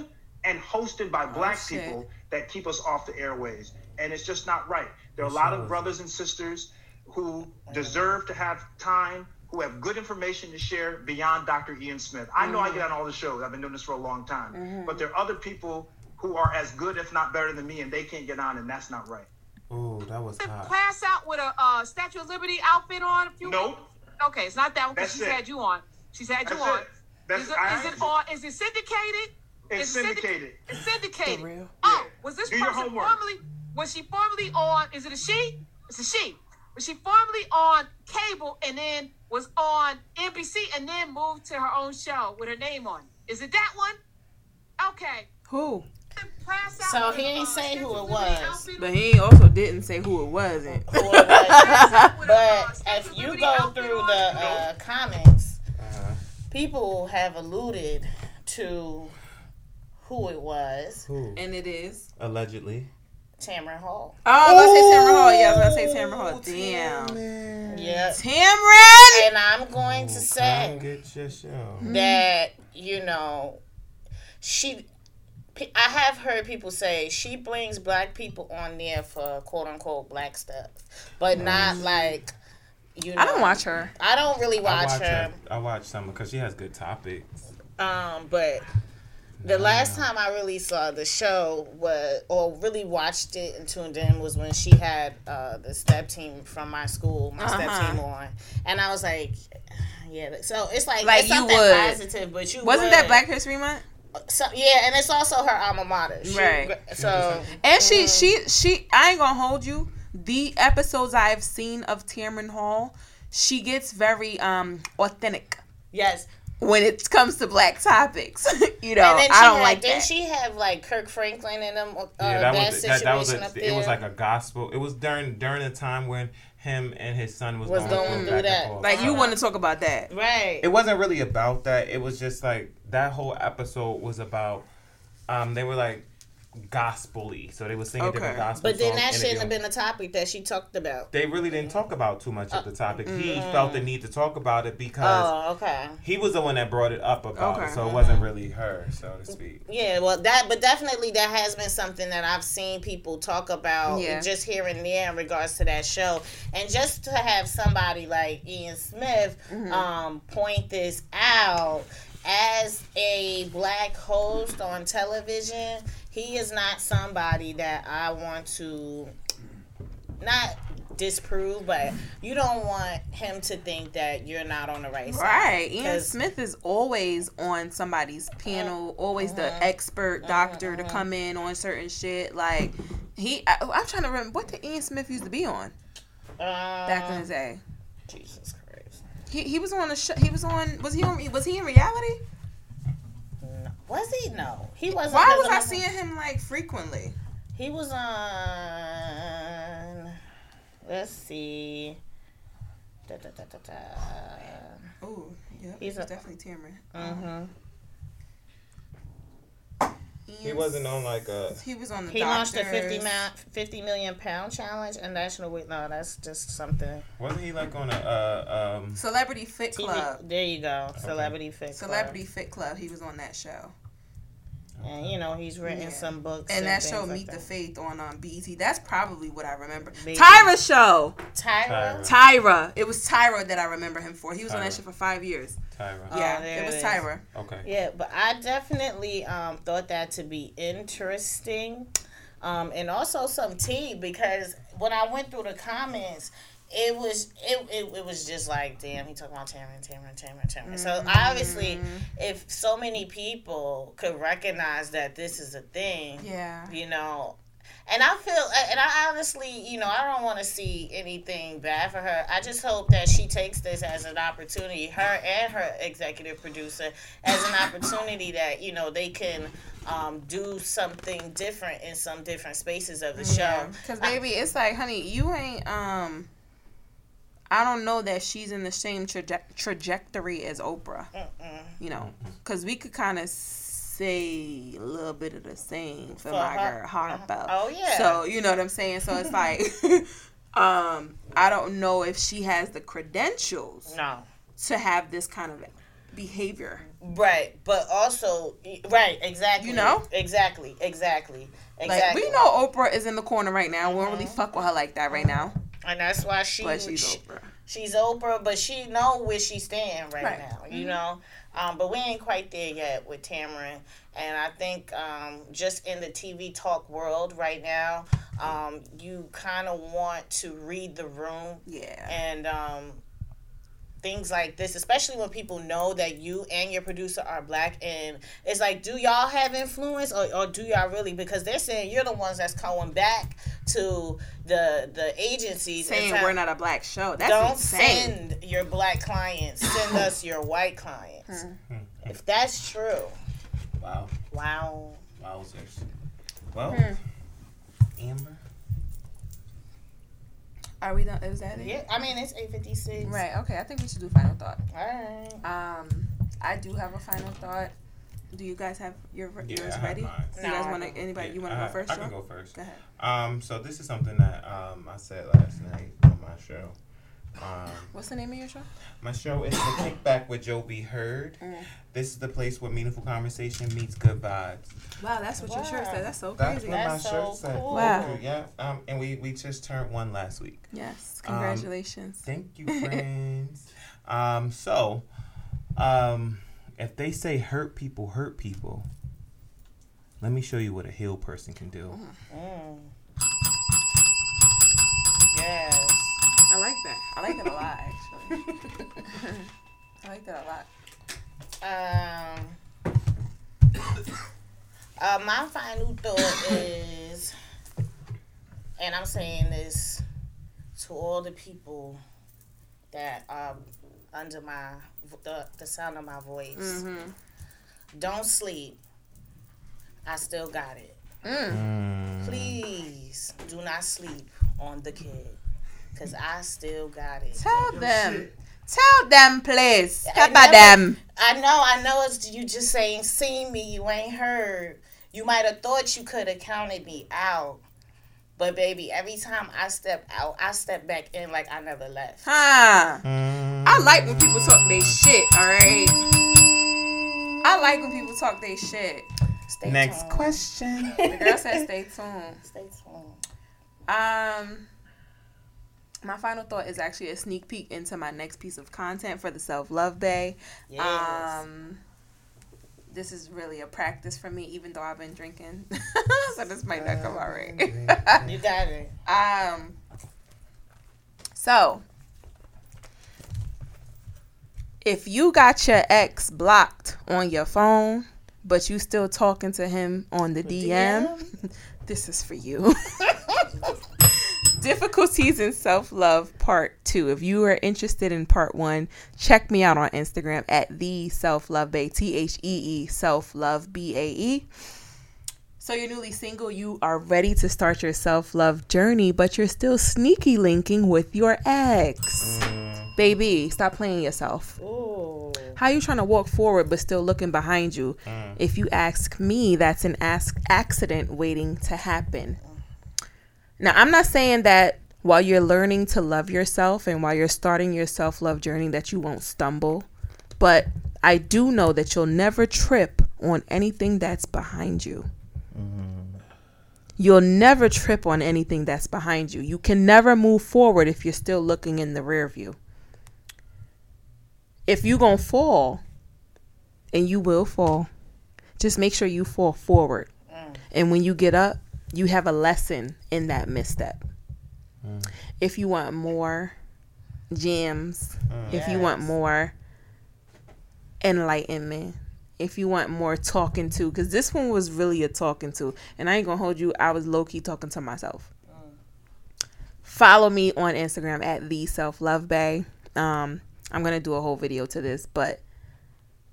and hosted by black shit. people that keep us off the airways. And it's just not right. There are a lot of brothers and sisters who deserve to have time, who have good information to share beyond Dr. Ian Smith. I know I get on all the shows. I've been doing this for a long time. But there are other people who are as good, if not better than me, and they can't get on, and that's not right. Oh, that was hot. class out with a uh, Statue of Liberty outfit on? A few Nope. Okay, it's not that one because she's it. had you on. She's had you That's on. it. That's Is it, I- is it on? Is it syndicated? It's Is it syndic- syndicated. It's syndicated. For real? Oh, Yeah. was this Do your person homework. formerly? Was she formerly on? Is it a she? It's a she. Was she formerly on cable and then was on NBC and then moved to her own show with her name on? it? Is it that one? Okay. Who? So he a, ain't uh, say who it was. But he also didn't say who it wasn't. Who it was. with a, uh, But Statue if you go through the uh, comments, Uh-huh. people have alluded to who it was. Who? And it is. Allegedly. Tamron Hall. Oh, I was gonna say Tamron Hall. Yeah, I was gonna say Tamron Hall. Damn. Yep. Tamron! And I'm going to say get your show. that you know she I have heard people say she brings black people on there for quote unquote black stuff, but not like you know. I don't watch her. I don't really I watch, watch her. I watch some because she has good topics. Um, but the last time I really saw the show was, or really watched it and tuned in, was when she had uh, the step team from my school, my step Uh-huh. team on, and I was like, yeah. So it's like, Like, it's you something would. positive, but you Wasn't would. that Black History Month? So, yeah, and it's also her alma mater, She- Right. So And she, she, she. I ain't gonna hold you. The episodes I've seen of Tamron Hall, she gets very um authentic yes, when it comes to black topics. you know, and then she I don't had, like didn't that. she have like Kirk Franklin in them? Uh, yeah, that, that was situation that, that was up a, there. it was like a gospel. It was during during the time when him and his son was, Was going, going through through that. like you Uh-huh. want to talk about that? right. it wasn't really about that. It was just like that whole episode was about. Um, they were like gospel-y, so they were singing Okay. different gospel but then songs, that shouldn't have been a topic that she talked about. They really didn't talk about too much of the topic. He mm. felt the need to talk about it because Oh, okay. he was the one that brought it up about Okay. it, so it wasn't really her, so to speak. Yeah, well, that, but definitely that has been something that I've seen people talk about Yeah. just here and there in regards to that show, and just to have somebody like Ian Smith Mm-hmm. um, point this out as a black host on television, he is not somebody that I want to not disprove, but you don't want him to think that you're not on the right side. Right. Ian Smith is always on somebody's panel, uh-huh. always the uh-huh. expert doctor to uh-huh. come in on certain shit. Like he, I, I'm trying to remember what did Ian Smith used to be on uh, back in Um, the day. Jesus Christ. He, he was on a show. He was on. Was he on? Was he in reality? No. Was he? No, he wasn't. Why was I I'm- seeing him like frequently? He was on. Let's see. Da, da, da, da, da. Oh, yeah, He's a- definitely Tamron. Mhm. He wasn't on like a. He was on the. He launched a 50, ma- 50 million pound challenge and national weight. No, that's just something. Wasn't he like on a uh, um? Celebrity Fit TV Club. There you go. Celebrity Fit Club. Celebrity Fit Club. He was on that show. And you know he's written Yeah. some books. And that show, like Meet the. Faith, on um, BET. That's probably what I remember. Maybe. Tyra show. Tyra. Tyra. Tyra. It was Tyra that I remember him for. He was on that show for five years. Tyra. Oh, yeah, there it was it is. Tyra. Okay. Yeah, but I definitely um, thought that to be interesting. Um, and also some tea because when I went through the comments, it was it, it, it was just like, damn, he talking about Tamron, Tamron, Tamron, Tamron. So obviously, if so many people could recognize that this is a thing, Yeah. you know. And I feel, and I honestly, you know, I don't want to see anything bad for her. I just hope that she takes this as an opportunity, her and her executive producer, as an opportunity that, you know, they can um, do something different in some different spaces of the show. Because baby, it's like, honey, you ain't um. I don't know that she's in the same traje- trajectory as Oprah. Mm-mm. You know, because we could kind of say a little bit of the same for, For my her- girl Harpo. Oh, yeah. So you know what I'm saying. So it's like, um, I don't know if she has the credentials No. to have this kind of behavior. Right. But also, right, exactly. You know? Exactly, exactly. Like we know Oprah is in the corner right now. We don't really fuck with her like that right now. And that's why she, But she's she- Oprah. she's Oprah, but she know where she stand right, Right. now. You know, um, but we ain't quite there yet with Tamron. And I think um, just in the TV talk world right now, um, you kind of want to read the room Yeah. and um, things like this, especially when people know that you and your producer are black. And it's like, do y'all have influence or, or do y'all really? Because they're saying you're the ones that's going back to the the agencies and Saying we're not a black show. That's don't insane. send your black clients. Send us your white clients. Hmm. If that's true, Wow. wow. Wowzers. Well, Hmm. Amber. Are we done? Is that it? Yeah, I mean it's eight fifty six. Right. Okay. I think we should do final thought. All right. Um, I do have a final thought. Do you guys have your Yeah, yours I have ready? mine. Do you guys want to? Anybody? Yeah, you want to go first? I can Joe? go first. Go ahead. Um, so this is something that um I said last night on my show. Um, What's the name of your show? my show is the Kickback with Joe B. Heard. Mm. This is the place where meaningful conversation meets good vibes. Wow, that's what your shirt Wow. said. That's so That's crazy. what my That's shirt so said. cool. Wow. Thank you. Yeah. Um, and we we just turned one last week. Yes. Congratulations. Thank you, friends. um, so, um, if they say hurt people hurt people, let me show you what a healed person can do. Mm. Yes. I like that. I like that a lot, actually. I like that a lot. Um. Uh, my final thought is, and I'm saying this to all the people that are under my the, the sound of my voice. Mm-hmm. Don't sleep. I still got it. Mm. Please do not sleep on the kid, cause I still got it. Tell them. Tell them, please. I about them? I know, I know. It's you just saying, "See me, you ain't heard." You might have thought you could have counted me out, but baby, every time I step out, I step back in like I never left. Huh. Mm. I like when people talk they shit, alright? I like when people talk they shit. Stay Next tuned. question. The girl said stay tuned. Stay tuned. Um, my final thought is actually a sneak peek into my next piece of content for the Self Love Bae. Yes. Um, this is really a practice for me, even though I've been drinking, so this might not come out right. you got it. um, so if you got your ex blocked on your phone, but you still talking to him on the DM, this is for you. Difficulties in self love part two. If you are interested in part one, check me out on Instagram at the self love bae, T H E E self love B A E. So you're newly single, you are ready to start your self love journey, but you're still sneaky linking with your ex. Baby, stop playing yourself. Ooh. How you trying to walk forward but still looking behind you? Mm. If you ask me, that's an ask accident waiting to happen. Now, I'm not saying that while you're learning to love yourself and while you're starting your self-love journey that you won't stumble, but I do know that you'll never trip on anything that's behind you. Mm-hmm. You'll never trip on anything that's behind you. You can never move forward if you're still looking in the rear view. If you're going to fall, and you will fall, just make sure you fall forward. Mm. And when you get up, you have a lesson in that misstep. If you want more gems, if you want more enlightenment, if you want more talking to, because this one was really a talking to, and I ain't gonna hold you, I was low key talking to myself. Follow me on Instagram at the self love bae. Um, I'm gonna do a whole video to this, but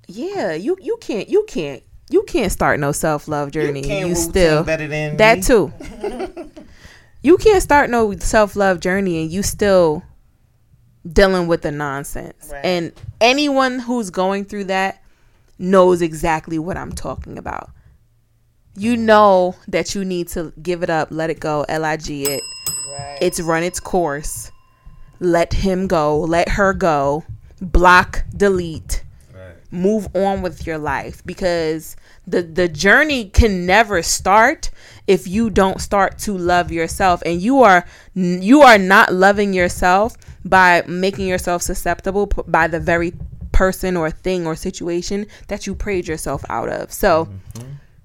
yeah, you you can't you can't you can't start no self love journey. can't You, still better than that me. too. you can't start no self love journey and you still dealing with the nonsense. Right. And anyone who's going through that knows exactly what I'm talking about. You know that you need to give it up, let it go, lig it. Right. It's run its course. Let him go, let her go. Block, delete. Move on with your life because the the journey can never start if you don't start to love yourself. And you are you are not loving yourself by making yourself susceptible p- by the very person or thing or situation that you prayed yourself out of. So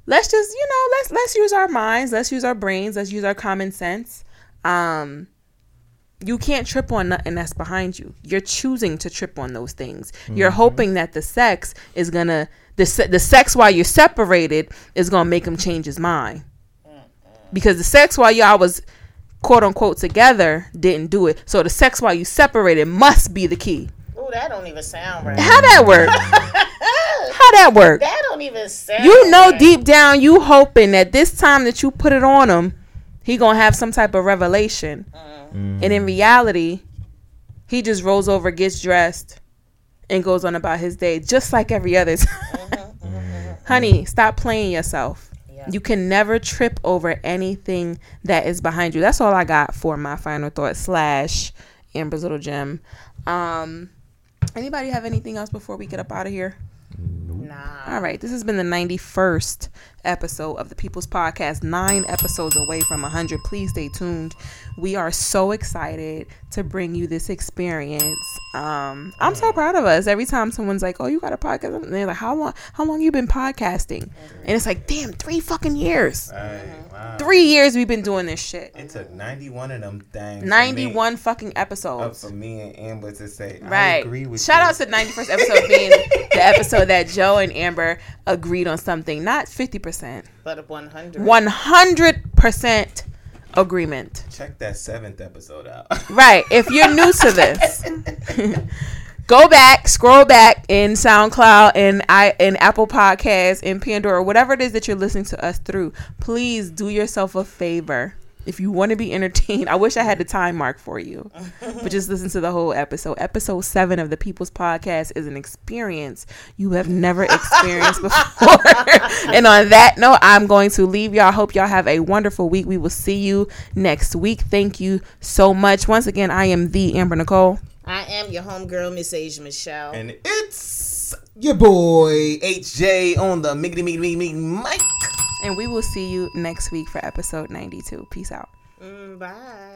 let's just you know let's let's use our minds let's use our brains let's use our common sense um you can't trip on nothing that's behind you. You're choosing to trip on those things. You're mm-hmm. hoping that the sex is gonna the se- the sex while you're separated is gonna make him change his mind. Because the sex while y'all was quote unquote together didn't do it. So the sex while you separated must be the key. Ooh, that don't even sound right. How that work? How that work? That don't even sound. You know right. deep down you hoping that this time that you put it on him, he gonna have some type of revelation. Mm-hmm. And in reality, he just rolls over, gets dressed, and goes on about his day, just like every other time. Uh-huh, uh-huh, uh-huh. Honey, stop playing yourself. Yeah. You can never trip over anything that is behind you. That's all I got for my final thought slash Amber's little gem. Um, anybody have anything else before we get up out of here? Nah. All right, this has been the 91st episode of the People's Podcast, nine episodes away from 100. Please stay tuned. We are so excited to bring you this experience. Um, I'm so proud of us. Every time someone's like, "Oh, you got a podcast," and they're like, "How long? How long you been podcasting?" And it's like, "Damn, three fucking years. Right. Wow. Three years we've been doing this shit. It took 91 of them things. for me- 91 fucking Up episodes." for me and Amber to say, I Right. agree with Shout you. out to 91st episode being the episode that Joe and Amber agreed on something, not 50%. But 100. 100% agreement. Check that seventh episode out. Right. If you're new to this, go back, scroll back in SoundCloud and I in Apple Podcasts and Pandora, whatever it is that you're listening to us through. Please do yourself a favor. If you want to be entertained, I wish I had the time mark for you, but just listen to the whole episode. Episode seven of the People's Podcast is an experience you have never experienced before. and on that note, I'm going to leave y'all. Hope y'all have a wonderful week. We will see you next week. Thank you so much. Once again, I am the Amber Nicole. I am your homegirl, Miss Asia Michelle. and it's your boy HJ on the Miggity Miggity Miggity mic. And we will see you next week for episode 92. Peace out. Mm, bye.